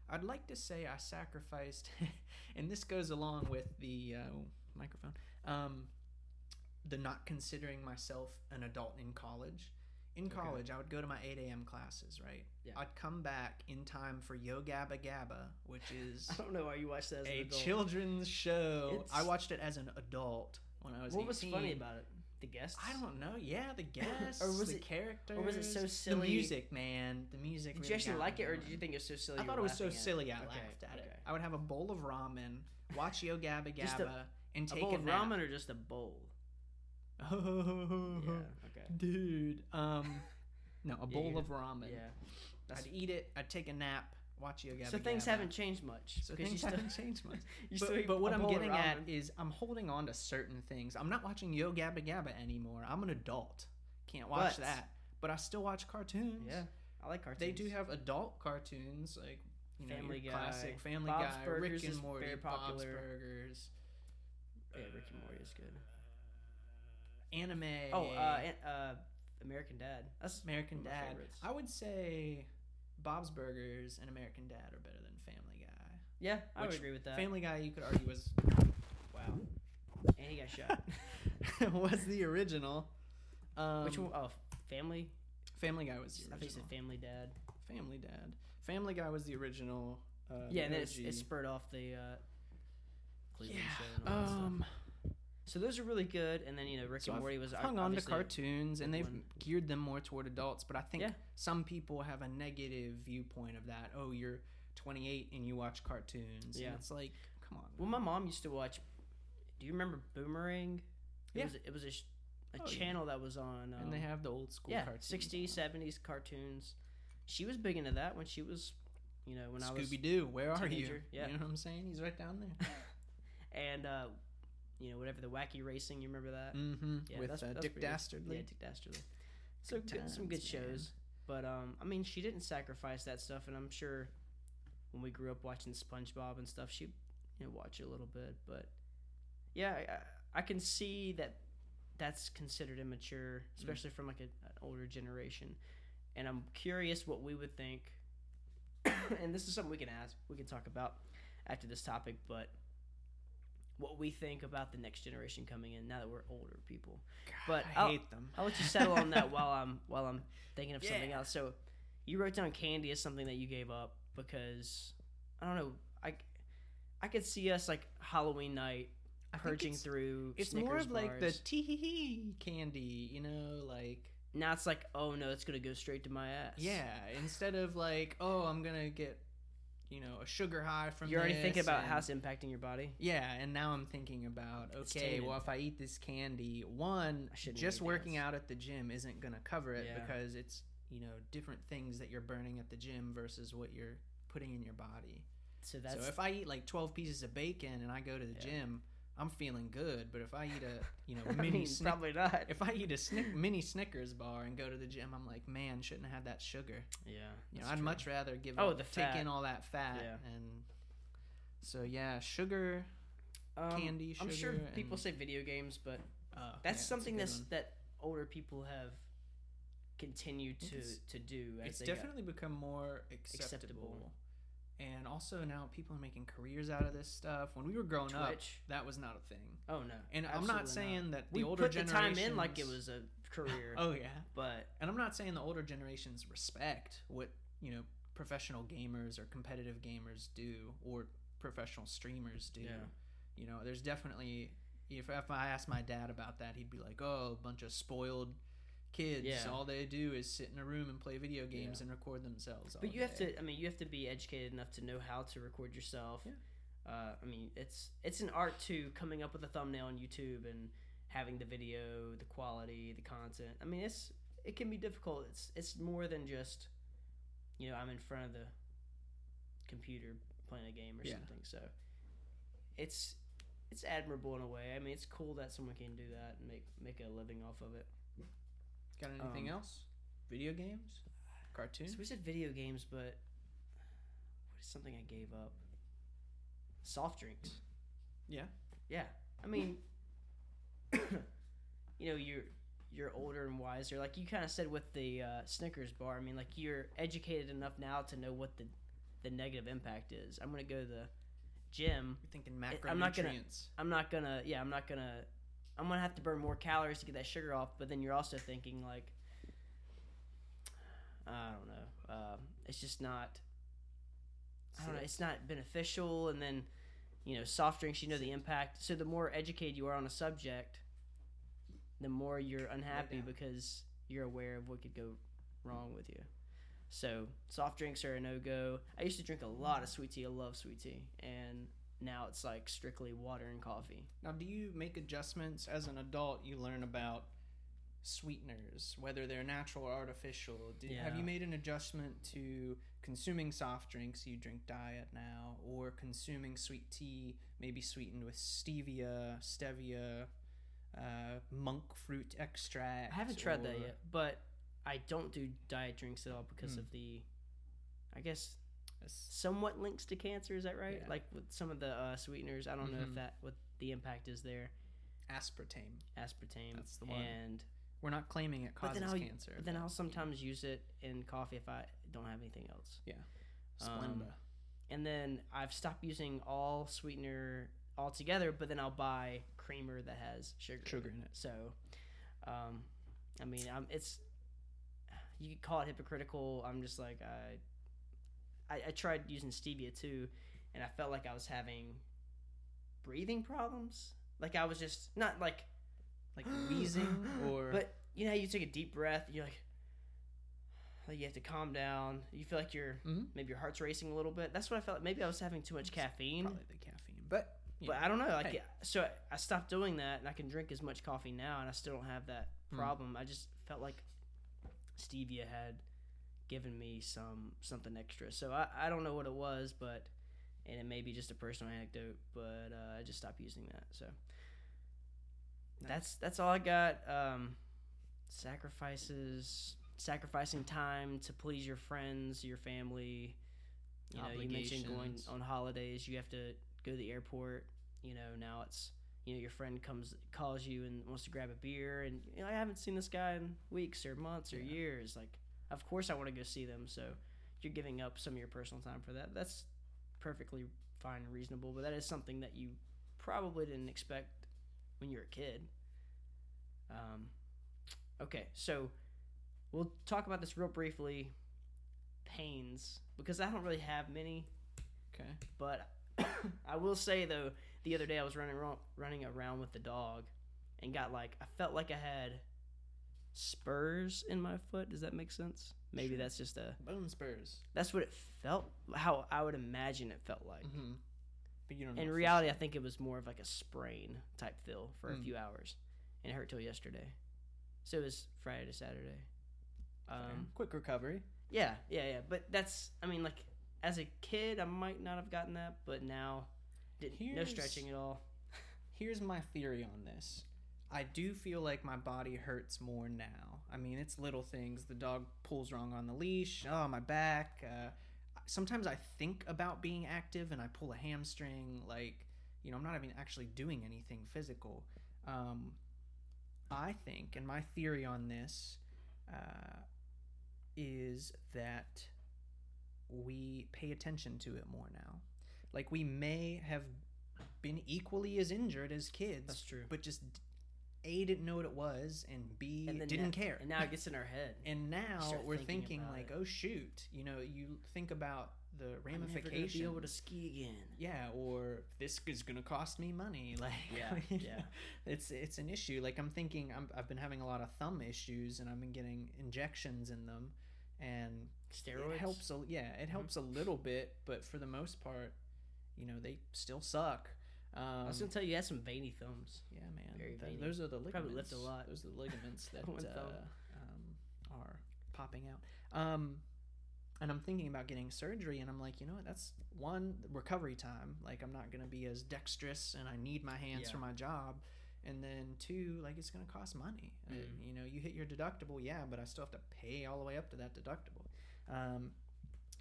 I'd like to say I sacrificed, and this goes along with the uh, microphone. Um, the not considering myself an adult in college. In Okay. college, I would go to my 8 a.m. classes, right? Yeah. I'd come back in time for Yo Gabba Gabba, which is I don't know why you watched that as a an adult. children's show. It's- I watched it as an adult when I was What was funny about it? The guests. I don't know. Yeah, the guests, Or was the it- characters, or was it so silly? The music, man. The music. Did really you actually like it, or did you think it was so silly? I thought it was so silly. I Okay, laughed at it. I would have a bowl of ramen, watch Yo Gabba Just a- Gabba, and take A bowl a of ramen or just a bowl? Oh, yeah. Okay. dude. Um, no, a bowl you of ramen. Yeah. That's, I'd eat it. I'd take a nap. Watch Yo Gabba so things haven't changed much. So things you still, haven't changed much. but, but what I'm getting at is I'm holding on to certain things. I'm not watching Yo Gabba Gabba anymore. I'm an adult. Can't watch But- that. But I still watch cartoons. Yeah, I like cartoons. They do have adult cartoons like you know Family Guy. classic Family Bob's Guy, Burgers Rick and Morty, very Bob's popular. Burgers, Yeah, Rick and Morty is good. anime. Oh, uh, uh, American Dad. That's American one of my Dad. favorites. I would say Bob's Burgers and American Dad are better than Family Guy. yeah, I would Which agree with that. Family Guy, you could argue, was wow. And he got shot. was the original. Um, Which one? Oh, Family. Family Guy was the I think it's original. Family Dad. Family Dad. Family Guy was the original. Uh, yeah, the and then it's, OG. it spurred off the uh, Cleveland yeah. show and all that stuff. Um, So those are really good, and then you know Rick so and I've Morty was hung on to cartoons, and they've one. geared them more toward adults. But I think Yeah. some people have a negative viewpoint of that. Oh, you're 28 and you watch cartoons. Yeah. and it's like, come on. Well, my mom used to watch. Do you remember Boomerang? It Yeah. was it was a, a Oh, yeah. channel that was on. Um, and they have the old school yeah, cartoons. 60s, 70s cartoons. She was big into that when she was, you know, when I was Scooby Doo, where are you? yeah. You know what I'm saying? He's right down there. and uh, you know whatever the wacky racing. You remember that? mm-hmm. Yeah, With that's- uh, that's Dick. Dastardly. Yeah, Dick Dastardly. So Good good, some good man. shows. But um, I mean, she didn't sacrifice that stuff, and I'm sure when we grew up watching SpongeBob and stuff, she you know watch it a little bit. But yeah, I, I- can see that that's considered immature, Mm. especially from like a, an older generation. And I'm curious what we would think. and this is something we can ask, we can talk about after this topic, but what we think about the next generation coming in now that we're older people. But I I'll- hate them. I'll let you settle on that while I'm while I'm thinking of something else. So, you wrote down candy as something that you gave up because I don't know. I I could see us like Halloween night purging it's- through. It's Snickers more of like the bars. tee hee hee candy, you know, like now it's like oh no, it's gonna go straight to my ass. yeah. Instead of like, oh, I'm gonna get, you know, a sugar high from. you're already thinking about and- how it's impacting your body. Yeah, and now I'm thinking about It's okay, tainted. well, if I eat this candy, one, just working this. out at the gym isn't gonna cover it Yeah. because it's you know different things that you're burning at the gym versus what you're putting in your body. So that's so if I eat like 12 pieces of bacon and I go to the Yeah. gym, I'm feeling good. But if I eat a you know I mini mean, Snick- probably not. if I eat a snick, mini Snickers bar and go to the gym, I'm like, man, shouldn't have had that sugar. yeah, You know, I'd true. much rather give Oh, up- the take in all that fat Yeah. and so yeah, sugar. Um, candy, I'm sure sugar, people say video games, but Uh, that's yeah, something good that's that older people have continued to to do. As it's definitely become more acceptable. Acceptable. And also now people are making careers out of this stuff. When we were growing up, that was not a thing. Oh no! And I'm not saying that the we older put the time in like it generations- was a career. Oh yeah. but And I'm not saying the older generations respect what, you know, professional gamers or competitive gamers do or professional streamers do. Yeah. You know, there's definitely if if I asked my dad about that, he'd be like, "Oh, a bunch of spoiled kids. Yeah. All they do is sit in a room and play video games Yeah. and record themselves." but you have to. I mean, you have to be educated enough to know how to record yourself. Yeah. Uh, I mean, it's it's an art to coming up with a thumbnail on YouTube and having the video, the quality, the content. I mean, it's it can be difficult. It's it's more than just, you know, I'm in front of the computer playing a game or something. So it's it's admirable in a way. I mean, it's cool that someone can do that and make make a living off of it. Got anything um, else? Video games? Cartoons? So we said video games, but what is something I gave up? Soft drinks. Yeah. Yeah. I mean, you know, you're you're older and wiser. Like you kind of said with the uh, Snickers bar. I mean, like you're educated enough now to know what the the negative impact is. I'm gonna go to the gym. You're thinking macronutrients. I'm not gonna- I'm not gonna. Yeah, I'm not gonna I'm gonna have to burn more calories to get that sugar off. But then you're also thinking like, I don't know, um, it's just not. I don't know. It's not beneficial, and then, you know, soft drinks. You know the impact. So the more educated you are on a subject, the more you're unhappy Yeah. because you're aware of what could go wrong with you. So soft drinks are a no go. I used to drink a lot of sweet tea. I love sweet tea, and now it's like strictly water and coffee. Now, do you make adjustments as an adult? You learn about sweeteners, whether they're natural or artificial. Do, Have you made an adjustment to consuming soft drinks? You drink diet now, or consuming sweet tea, maybe sweetened with stevia, stevia, uh, monk fruit extract. I haven't tried that yet, but I don't do diet drinks at all because Hmm. of the, I guess, somewhat links to cancer. Is that right? Yeah. If with some of the uh, sweeteners. I don't know if Mhm. that what the impact is there. aspartame. Aspartame. That's the one. And We're not claiming it causes I'll cancer. but then I'll sometimes use it in coffee if I don't have anything else. Yeah. Splenda. um, And then I've stopped using all sweetener altogether, but then I'll buy creamer that has sugar. sugar in it. So, um, I mean, I'm, it's you could call it hypocritical. I'm just like I, I, I tried using stevia too, and I felt like I was having breathing problems. Like I was just not like, Like wheezing or but you know, how you take a deep breath. You're like, like you have to calm down. You feel like you're Mhm. maybe your heart's racing a little bit. That's what I felt. Like. Maybe I was having too much caffeine. probably the caffeine. But But know, I don't know. Like, hey. so I- stopped doing that, and I can drink as much coffee now, and I still don't have that Hmm. problem. I just felt like stevia had given me some something extra. So I, I don't know what it was, but and it may be just a personal anecdote, but uh, I just stopped using that. So Nice. that's that's all I got. Um, sacrifices, sacrificing time to please your friends, your family. You know, you mentioned going on holidays. You have to go to the airport. You know, now it's you know your friend comes calls you and wants to grab a beer, and you know I haven't seen this guy in weeks or months or Yeah. years. Like, of course I want to go see them. So you're giving up some of your personal time for that. That's perfectly fine and reasonable. But that is something that you probably didn't expect when you were a kid. Um, okay, so we'll talk about this real briefly. Pains, because I don't really have many, okay. but I will say though, the other day I was running running around with the dog, and got like I felt like I had spurs in my foot. Does that make sense? Maybe Sure. that's just a Bone spurs. that's what it felt how I would imagine it felt like. Mm-hmm. But you don't. In reality, I think it was more of like a sprain type feel for a Mm. few hours, and it hurt till yesterday. So it was Friday to Saturday. Um, quick recovery. yeah, yeah, yeah. But that's, I mean, like as a kid, I might not have gotten that, but now, did, no stretching at all. Here's my theory on this. I do feel like my body hurts more now. I mean, it's little things. The dog pulls wrong on the leash. Oh, my back. Uh, sometimes I think about being active and I pull a hamstring. Like, you know, I'm not even actually doing anything physical. Um, I think, and my theory on this uh, is that we pay attention to it more now. Like, we may have been equally as injured as kids That's true. but just a didn't know what it was and b And didn't now- care And now it gets in our head. and now we're thinking thinking like it. oh shoot you know you think about the ramifications be able to ski again. yeah or this is gonna cost me money like Yeah, yeah. it's it's an issue like i'm thinking I'm, i've been having a lot of thumb issues and i've been getting injections in them and Steroids it helps a, yeah it helps a little bit but for the most part you know they still suck um, I was gonna tell you, you had some veiny thumbs. yeah, man. Very veiny. those are the ligaments. Probably lift a lot. Those are the ligaments that uh, um, are popping out. Um, and I'm thinking about getting surgery, and I'm like, you know what? That's one recovery time. Like, I'm not gonna be as dexterous, and I need my hands Yeah. for my job. And then two, like, it's gonna cost money. Uh, Mm. you know, you hit your deductible, yeah, but I still have to pay all the way up to that deductible. Um,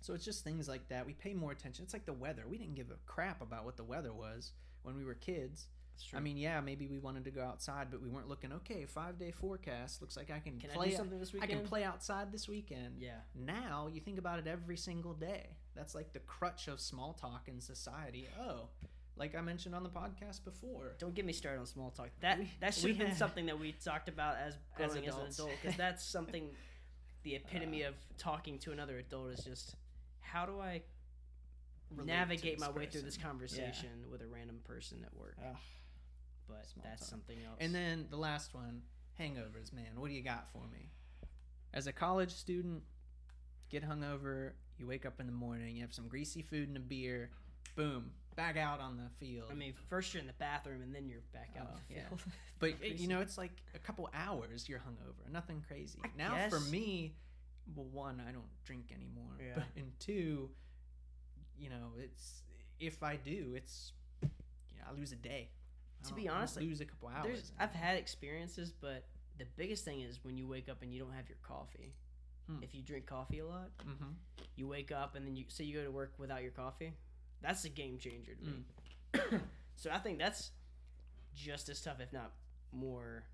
so it's just things like that. We pay more attention. It's like the weather. We didn't give a crap about what the weather was when we were kids. I mean, yeah, maybe we wanted to go outside, but we weren't looking. Okay, five day forecast looks like I can, can play. I something this weekend. I can play outside this weekend. Yeah. Now you think about it every single day. That's like the crutch of small talk in society. Oh, like I mentioned on the podcast before. Don't get me started on small talk. That We- that should have been something that we talked about as growing as, adults. an adult because that's something. The epitome uh. of talking to another adult is just how do I navigate my way through this person. conversation with a random person at work. Ugh. but small that's something else. And then the last one, hangovers, man. What do you got for me? As a college student, get hungover, you wake up in the morning, you have some greasy food and a beer, boom, back out on the field. I mean, first you're in the bathroom and then you're back out. Oh, in the yeah. but you know, it's like a couple hours you're hungover, nothing crazy. I now for me, well, one, I don't drink anymore, Yeah. but and two, you know, it's if I do, it's you know, I lose a day. I To be honest, like, lose a couple hours. I've had experiences, but the biggest thing is when you wake up and you don't have your coffee. Hmm. If you drink coffee a lot, hmm you wake up and then you say you go to work without your coffee. That's a game changer to me. Mm. so I think that's just as tough, if not more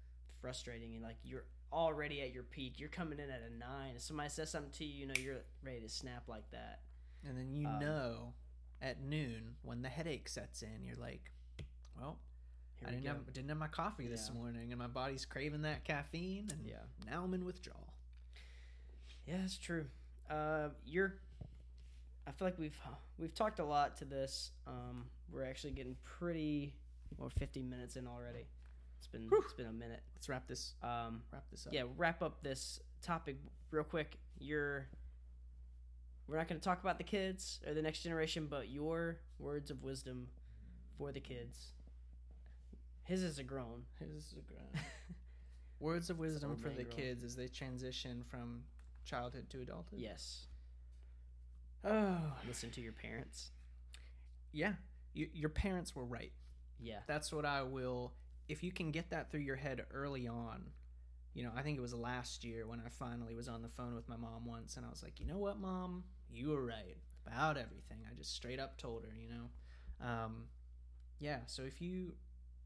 frustrating. And like you're already at your peak, you're coming in at a nine. If somebody says something to you, you know you're ready to snap like that. And then you Um, know at noon when the headache sets in, you're like, well, Here I we didn't go. have, didn't have my coffee this morning and my body's craving that caffeine and Yeah. now I'm in withdrawal. Yeah, that's true. Uh, you're. I feel like we've we've talked a lot to this. Um, we're actually getting pretty. Well, 50 minutes in already. It's been Whew. it's been a minute. Let's wrap this Um, wrap this up. yeah, wrap up this topic real quick. You're. We're not going to talk about the kids or the next generation, but your words of wisdom for the kids. His is a groan. His is a grand- Words of wisdom for the kids as they transition from childhood to adulthood. Yes. Oh, Listen to your parents. yeah. You, your parents were right. Yeah. That's what I will. If you can get that through your head early on, you know, I think it was last year when I finally was on the phone with my mom once, and I was like, you know what, mom, you were right about everything. I just straight up told her, you know, um, yeah. So if you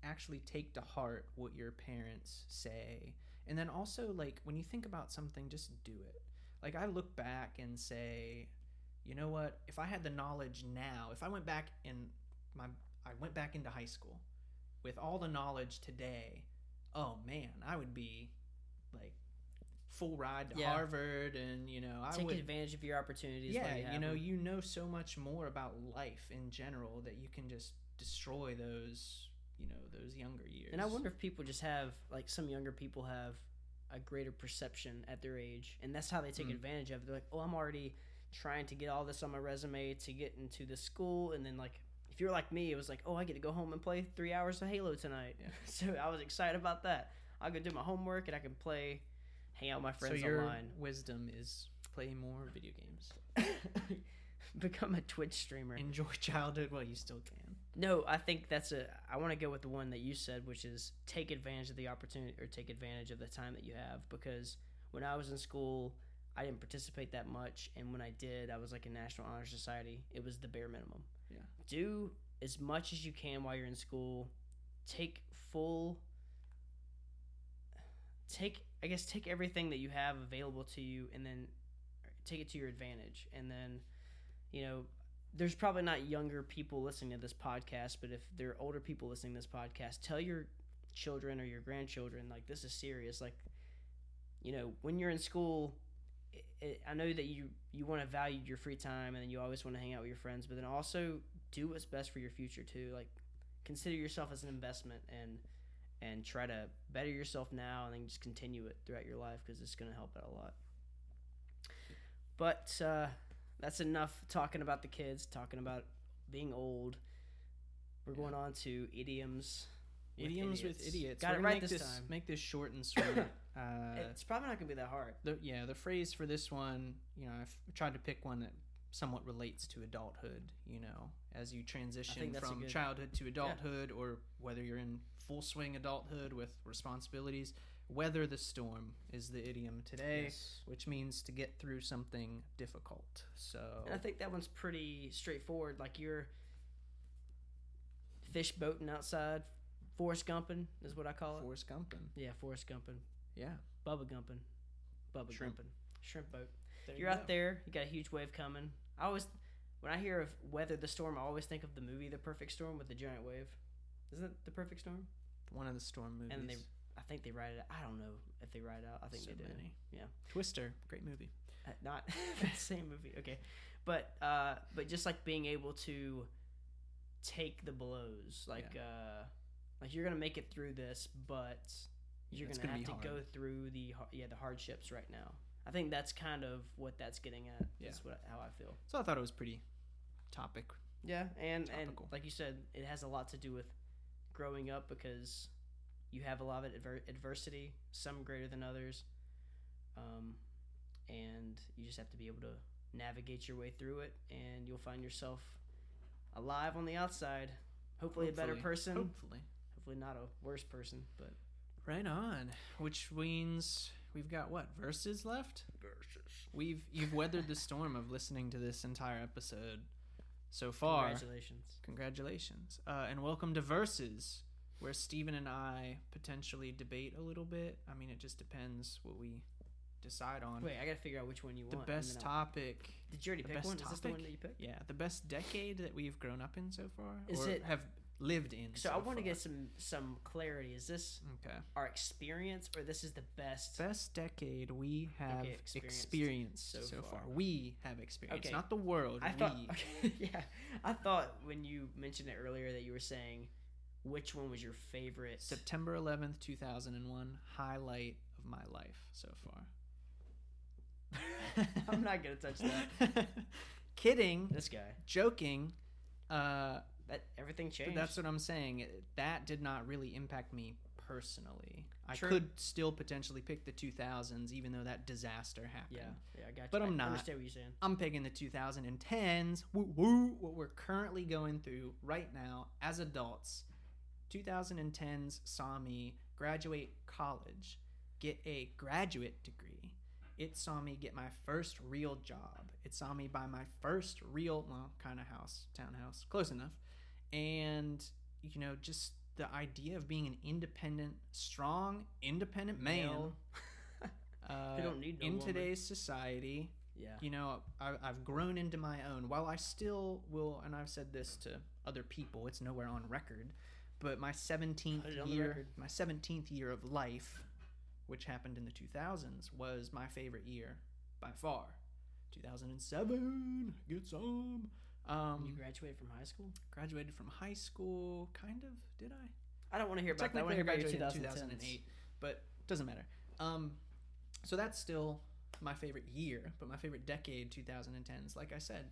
actually take to heart what your parents say, and then also like when you think about something, just do it. Like I look back and say, you know what? If I had the knowledge now, if I went back in my I went back into high school with all the knowledge today, oh man, I would be like full ride to Yeah. Harvard and you know, I Take would advantage of your opportunities. yeah, while you, know, you know so much more about life in general that you can just destroy those, you know, those younger years. And I wonder if people just have like some younger people have a greater perception at their age, and that's how they take Mm. advantage of. it. They're like, "Oh, I'm already trying to get all this on my resume to get into the school," and then like if you're like me, it was like, "Oh, I get to go home and play three hours of Halo tonight." Yeah. so I was excited about that. I could do my homework and I can play, hang out with my friends so your online, wisdom is play more video games. become a Twitch streamer. Enjoy childhood while you still can. No, I think that's a. I want to go with the one that you said, which is take advantage of the opportunity or take advantage of the time that you have. Because when I was in school, I didn't participate that much, and when I did, I was like in National Honor Society. It was the bare minimum. Yeah. Do as much as you can while you're in school. Take full. Take I guess take everything that you have available to you, and then take it to your advantage, and then, you know, there's probably not younger people listening to this podcast, but if there are older people listening to this podcast, tell your children or your grandchildren like this is serious. Like, you know, when you're in school, it, it, I know that you you want to value your free time and you always want to hang out with your friends, but then also do what's best for your future too. Like, consider yourself as an investment and and try to better yourself now and then just continue it throughout your life because it's going to help out a lot. But uh, that's enough talking about the kids, talking about being old. We're Yeah. going on to idioms. with idioms with idiots. Got We're it right make this time. Make this short and sweet. uh, it's probably not going to be that hard. the yeah the phrase for this one you know i've tried to pick one that somewhat relates to adulthood you know as you transition from good- childhood to adulthood or whether you're in full swing adulthood with responsibilities weather the storm is the idiom today Yes. which means to get through something difficult so And I think that one's pretty straightforward. Like you're fish boating outside, Forrest Gumping is what I call it. forrest gumping Yeah, Forrest Gumping, yeah Bubba Gumping, Bubba Shrimp. Gumping, shrimp boat. There You're you out there, you got a huge wave coming. I always, when I hear of weather the storm, I always think of the movie The Perfect Storm with the giant wave. Isn't it The Perfect Storm? One of the storm movies. And they, I think they write it. I don't know if they write it out. I think so they do. many. Yeah. Twister, great movie. Uh, not the same movie. Okay, but uh, but just like being able to take the blows, like uh, like you're gonna make it through this, but you're gonna, gonna have to go through the yeah the hardships right now. I think that's kind of what that's getting at. Yeah. Is what how I feel. So I thought it was pretty topic. Yeah, and and like you said, it has a lot to do with growing up because you have a lot of adver- adversity, some greater than others, um, and you just have to be able to navigate your way through it, and you'll find yourself alive on the outside. Hopefully, a better person. Hopefully. Hopefully, not a worse person, but Right on. Which means we've got what verses left? Verses. We've you've weathered the storm of listening to this entire episode so far. congratulations. Congratulations. Uh, and welcome to Verses, where Steven and I potentially debate a little bit. I mean, it just depends what we decide on. Wait, I gotta figure out which one you the want. and best topic. Did you already the pick one? Is this the one topic? that you picked? Yeah, the best decade that we've grown up in so far. Is or it- have lived in. So, I want to get some some clarity. Is this Okay. our experience, or this is the best? Best decade we have Okay, experienced, experienced so, so far. far. We have experienced, Okay. not the world. I we. thought, okay, yeah, I thought when you mentioned it earlier that you were saying which one was your favorite. September 11th, 2001, highlight of my life so far. I'm not gonna touch that. Kidding. This guy, Joking. Uh, that everything but changed. that's what I'm saying. That did not really impact me personally. I True. could still potentially pick the 2000s, even though that disaster happened. yeah, yeah, I got you. But I'm I not. understand what you're saying. I'm picking the 2010s. Woo woo! What we're currently going through right now as adults. 2010s saw me graduate college, get a graduate degree. It saw me get my first real job. It saw me buy my first real, well, kind of house, townhouse, close enough. And, you know, just the idea of being an independent, strong, independent man Male. uh, don't need no in woman. today's society Yeah, you know I, i've grown into my own. While i still will and i've said this to other people it's nowhere on record but my 17th Put it on the year my 17th year of life which happened in the 2000s was my favorite year by far. 2007 get some um you graduated from high school. graduated from high school kind of did i I don't want to hear about that. I want Technically, to I hear about your graduated in 2008, but doesn't matter. Um, so that's still my favorite year, but my favorite decade, 2010s. Like I said,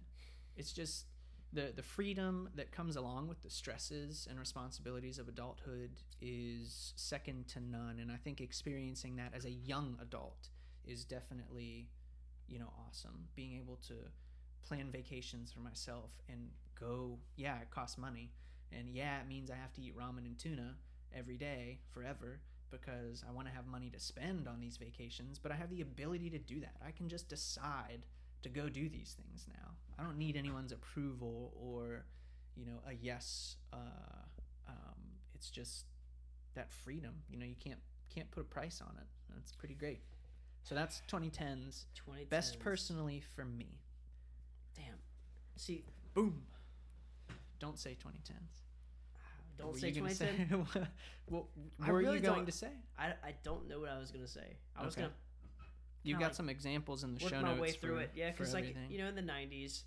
it's just the the freedom that comes along with the stresses and responsibilities of adulthood is second to none, and I think experiencing that as a young adult is definitely, you know, awesome. Being able to plan vacations for myself and go, yeah, it costs money. And yeah, it means I have to eat ramen and tuna every day forever because I want to have money to spend on these vacations, but I have the ability to do that. I can just decide to go do these things now. I don't need anyone's approval or, you know, a yes. Uh, um, it's just that freedom. You know, you can't can't put a price on it. That's pretty great. So that's 2010's 2010s. best personally for me. See, Boom. Don't say 2010s. don't What were say gonna 2010. say? what were really you going to say? I, I don't know what I was gonna say. I was gonna You've got like some examples in the work show my notes way through for, it. Yeah, because like everything. you know, in the '90s,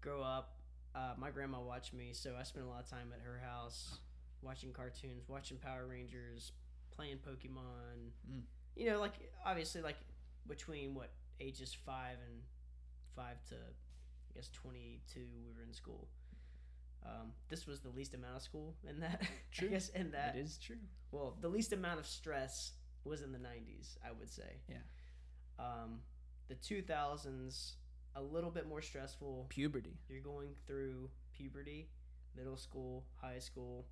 grow up. Uh, my grandma watched me, so I spent a lot of time at her house watching cartoons, watching Power Rangers, playing Pokemon. Mm. You know, like obviously, like between what ages five and five to I guess twenty-two, we were in school. Um, this was the least amount of school in that. True. I guess in that it is true. well, the least amount of stress was in the 90s, I would say. Yeah. Um, the 2000s, a little bit more stressful. Puberty. You're going through puberty, middle school, high school.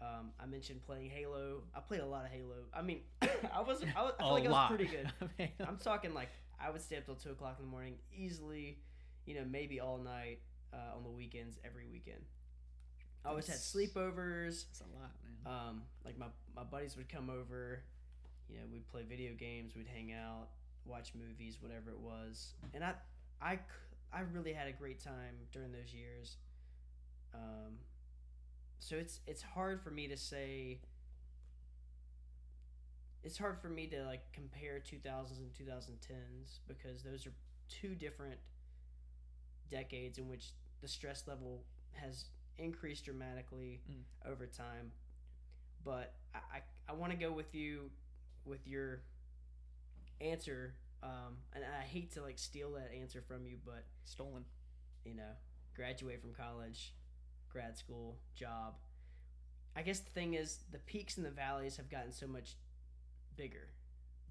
Um, I mentioned playing Halo. I played a lot of Halo. I mean, I was I, was, I feel like I was pretty good. I'm talking like I would stay up till two o'clock in the morning easily. You know, maybe all night uh, on the weekends, every weekend. I always had sleepovers. That's a lot, man. Um, like my my buddies would come over, you know, we'd play video games, we'd hang out, watch movies, whatever it was, and I I I really had a great time during those years. Um, so it's it's hard for me to say. It's hard for me to like compare 2000s and 2010s because those are two different decades in which the stress level has increased dramatically Mm. over time. But I, I, I want to go with you with your answer. Um, and I hate to like steal that answer from you, but Stolen. you know, graduate from college, grad school, job. I guess the thing is, the peaks and the valleys have gotten so much bigger.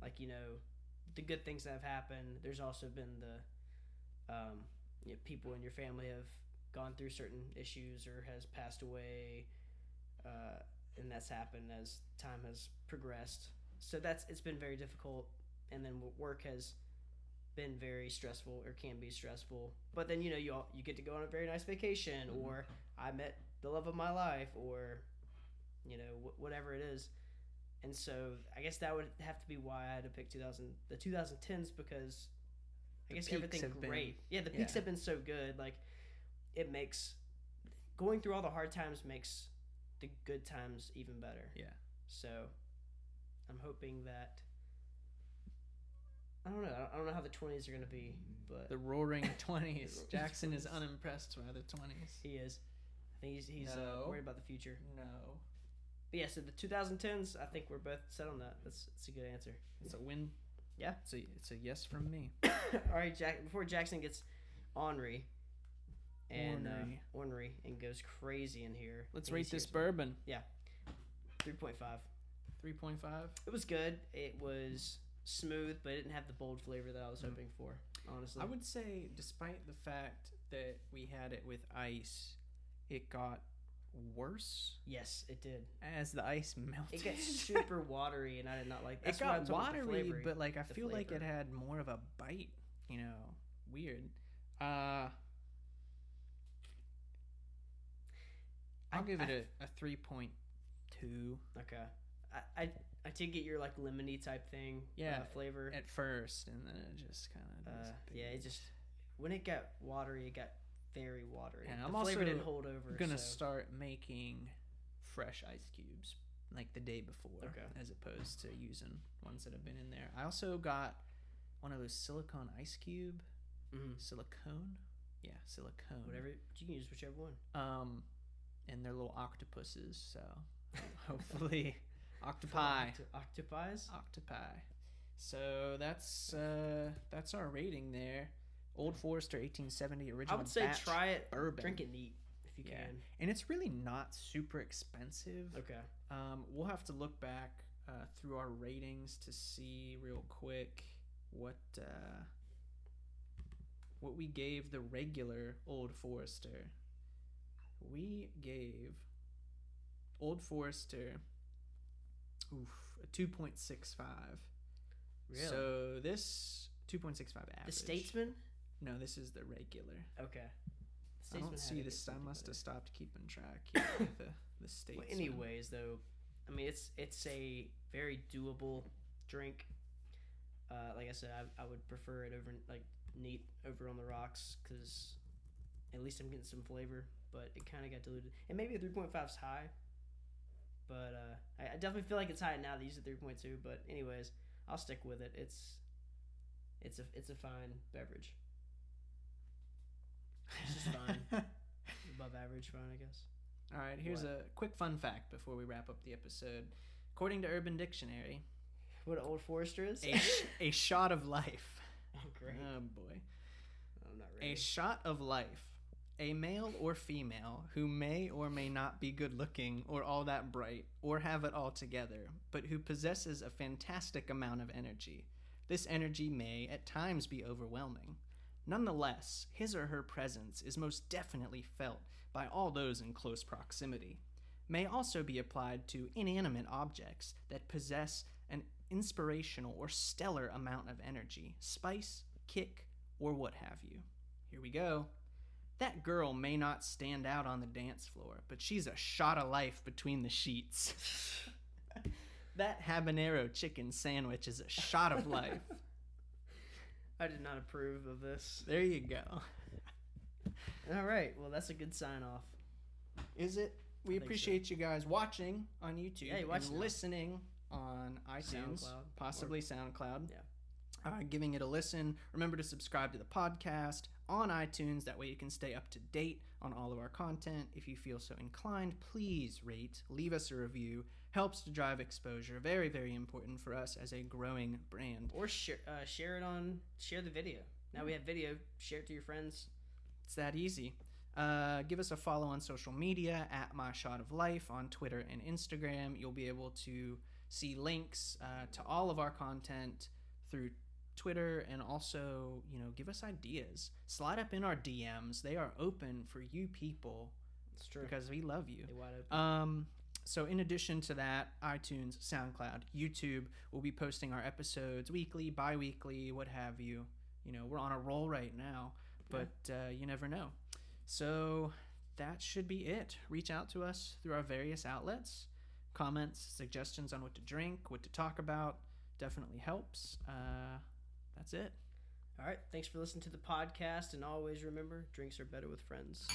Like you know, the good things that have happened. There's also been the um, you know, people in your family have gone through certain issues or has passed away, uh, and that's happened as time has progressed. So that's it's been very difficult, and then work has been very stressful or can be stressful. But then you know you all, you get to go on a very nice vacation, Mhm. or I met the love of my life, or you know wh- whatever it is. And so I guess that would have to be why I had to pick 2000 the 2010s because I guess everything have been- great. yeah, the peaks yeah. have been so good. Like it makes going through all the hard times makes the good times even better. Yeah. So I'm hoping that I don't know. I don't know how the 20s are going to be, but The roaring 20s. Roaring Jackson is unimpressed by the 20s. he is. I think he's he's No. uh, worried about the future. No. But yeah, so the 2010s, I think we're both set on that. That's that's a good answer. It's a win. Yeah. It's a, it's a yes from me. All right, Jack. Before Jackson gets ornery and Ornery. uh, ornery and goes crazy in here, Let's and rate this bourbon. 3.5. 3.5. It was good. It was smooth, but it didn't have the bold flavor that I was Mm. hoping for. Honestly, I would say, despite the fact that we had it with ice, it got worse Yes, it did. as the ice melted. It got super watery, and I did not like. it That's why I'm got talking about the watery, but like I the feel like it flavor. had more of a bite. You know, weird. Uh, I'll I- give it a, a three point two okay. I, I I did get your like lemony type thing. Yeah, uh, flavor. at first, and then it just kind of. Uh, yeah, it just when it got watery, it got very watery. And the I'm also didn't hold over. gonna so. start making fresh ice cubes like the day before, Okay. as opposed to using ones that have been in there. I also got one of those silicone ice cube, Mhm. silicone, yeah, silicone, whatever you can use whichever one. Um, and they're little octopuses, so hopefully, octopi, Octo- octopies. octopi. So that's uh that's our rating there. Old Forester 1870 original. I would say try it. bourbon. Drink it neat if you Yeah. can. and it's really not super expensive. Okay. Um, we'll have to look back uh, through our ratings to see real quick what uh, what we gave the regular Old Forester. We gave Old Forester oof, a two point six five. Really? So this two point six five average. the Statesman. No, this is the regular. Okay. I don't see this. I must have stopped keeping track the the states. Well, anyways, though, I mean, it's it's a very doable drink. Uh, like I said, I, I would prefer it over like neat over on the rocks because at least I'm getting some flavor. But it kind of got diluted, and maybe a three point five is high. But uh, I, I definitely feel like it's high now. They use a three point two. But anyways, I'll stick with it. It's it's a it's a fine beverage. It's just fine. Above average fine, I guess. All right, here's What? a quick fun fact before we wrap up the episode. According to Urban Dictionary, What an old Forester is? a, sh- a shot of life. oh, great. Oh boy. I'm not ready. A shot of life. A male or female who may or may not be good looking or all that bright or have it all together, but who possesses a fantastic amount of energy. This energy may at times be overwhelming. Nonetheless, his or her presence is most definitely felt by all those in close proximity. May also be applied to inanimate objects that possess an inspirational or stellar amount of energy, spice, kick, or what have you. Here we go. That girl may not stand out on the dance floor, but she's a shot of life between the sheets. that habanero chicken sandwich is a shot of life. I did not approve of this. There you go. All right. Well, that's a good sign off. Is it? We think so. appreciate you guys watching on YouTube Yeah, you watch and now. listening on iTunes, SoundCloud. possibly SoundCloud. Yeah. Uh, giving it a listen. Remember to subscribe to the podcast on iTunes. That way you can stay up to date on all of our content. If you feel so inclined, please rate, leave us a review. Helps to drive exposure. Very, very important for us as a growing brand. Or share uh, share it on share the video. Now we have video. Share it to your friends. It's that easy. Uh, give us a follow on social media at My Shot of Life on Twitter and Instagram. You'll be able to see links uh, to all of our content through Twitter and also, you know, give us ideas. Slide up in our DMs. They are open for you people It's true. because we love you. They wide open. Um, so in addition to that, iTunes, SoundCloud, YouTube we'll be posting our episodes weekly, bi-weekly, what have you. You know, we're on a roll right now, but uh, you never know. So that should be it. Reach out to us through our various outlets. Comments, suggestions on what to drink, what to talk about, definitely helps. Uh, that's it. All right. Thanks for listening to the podcast, and always remember, drinks are better with friends.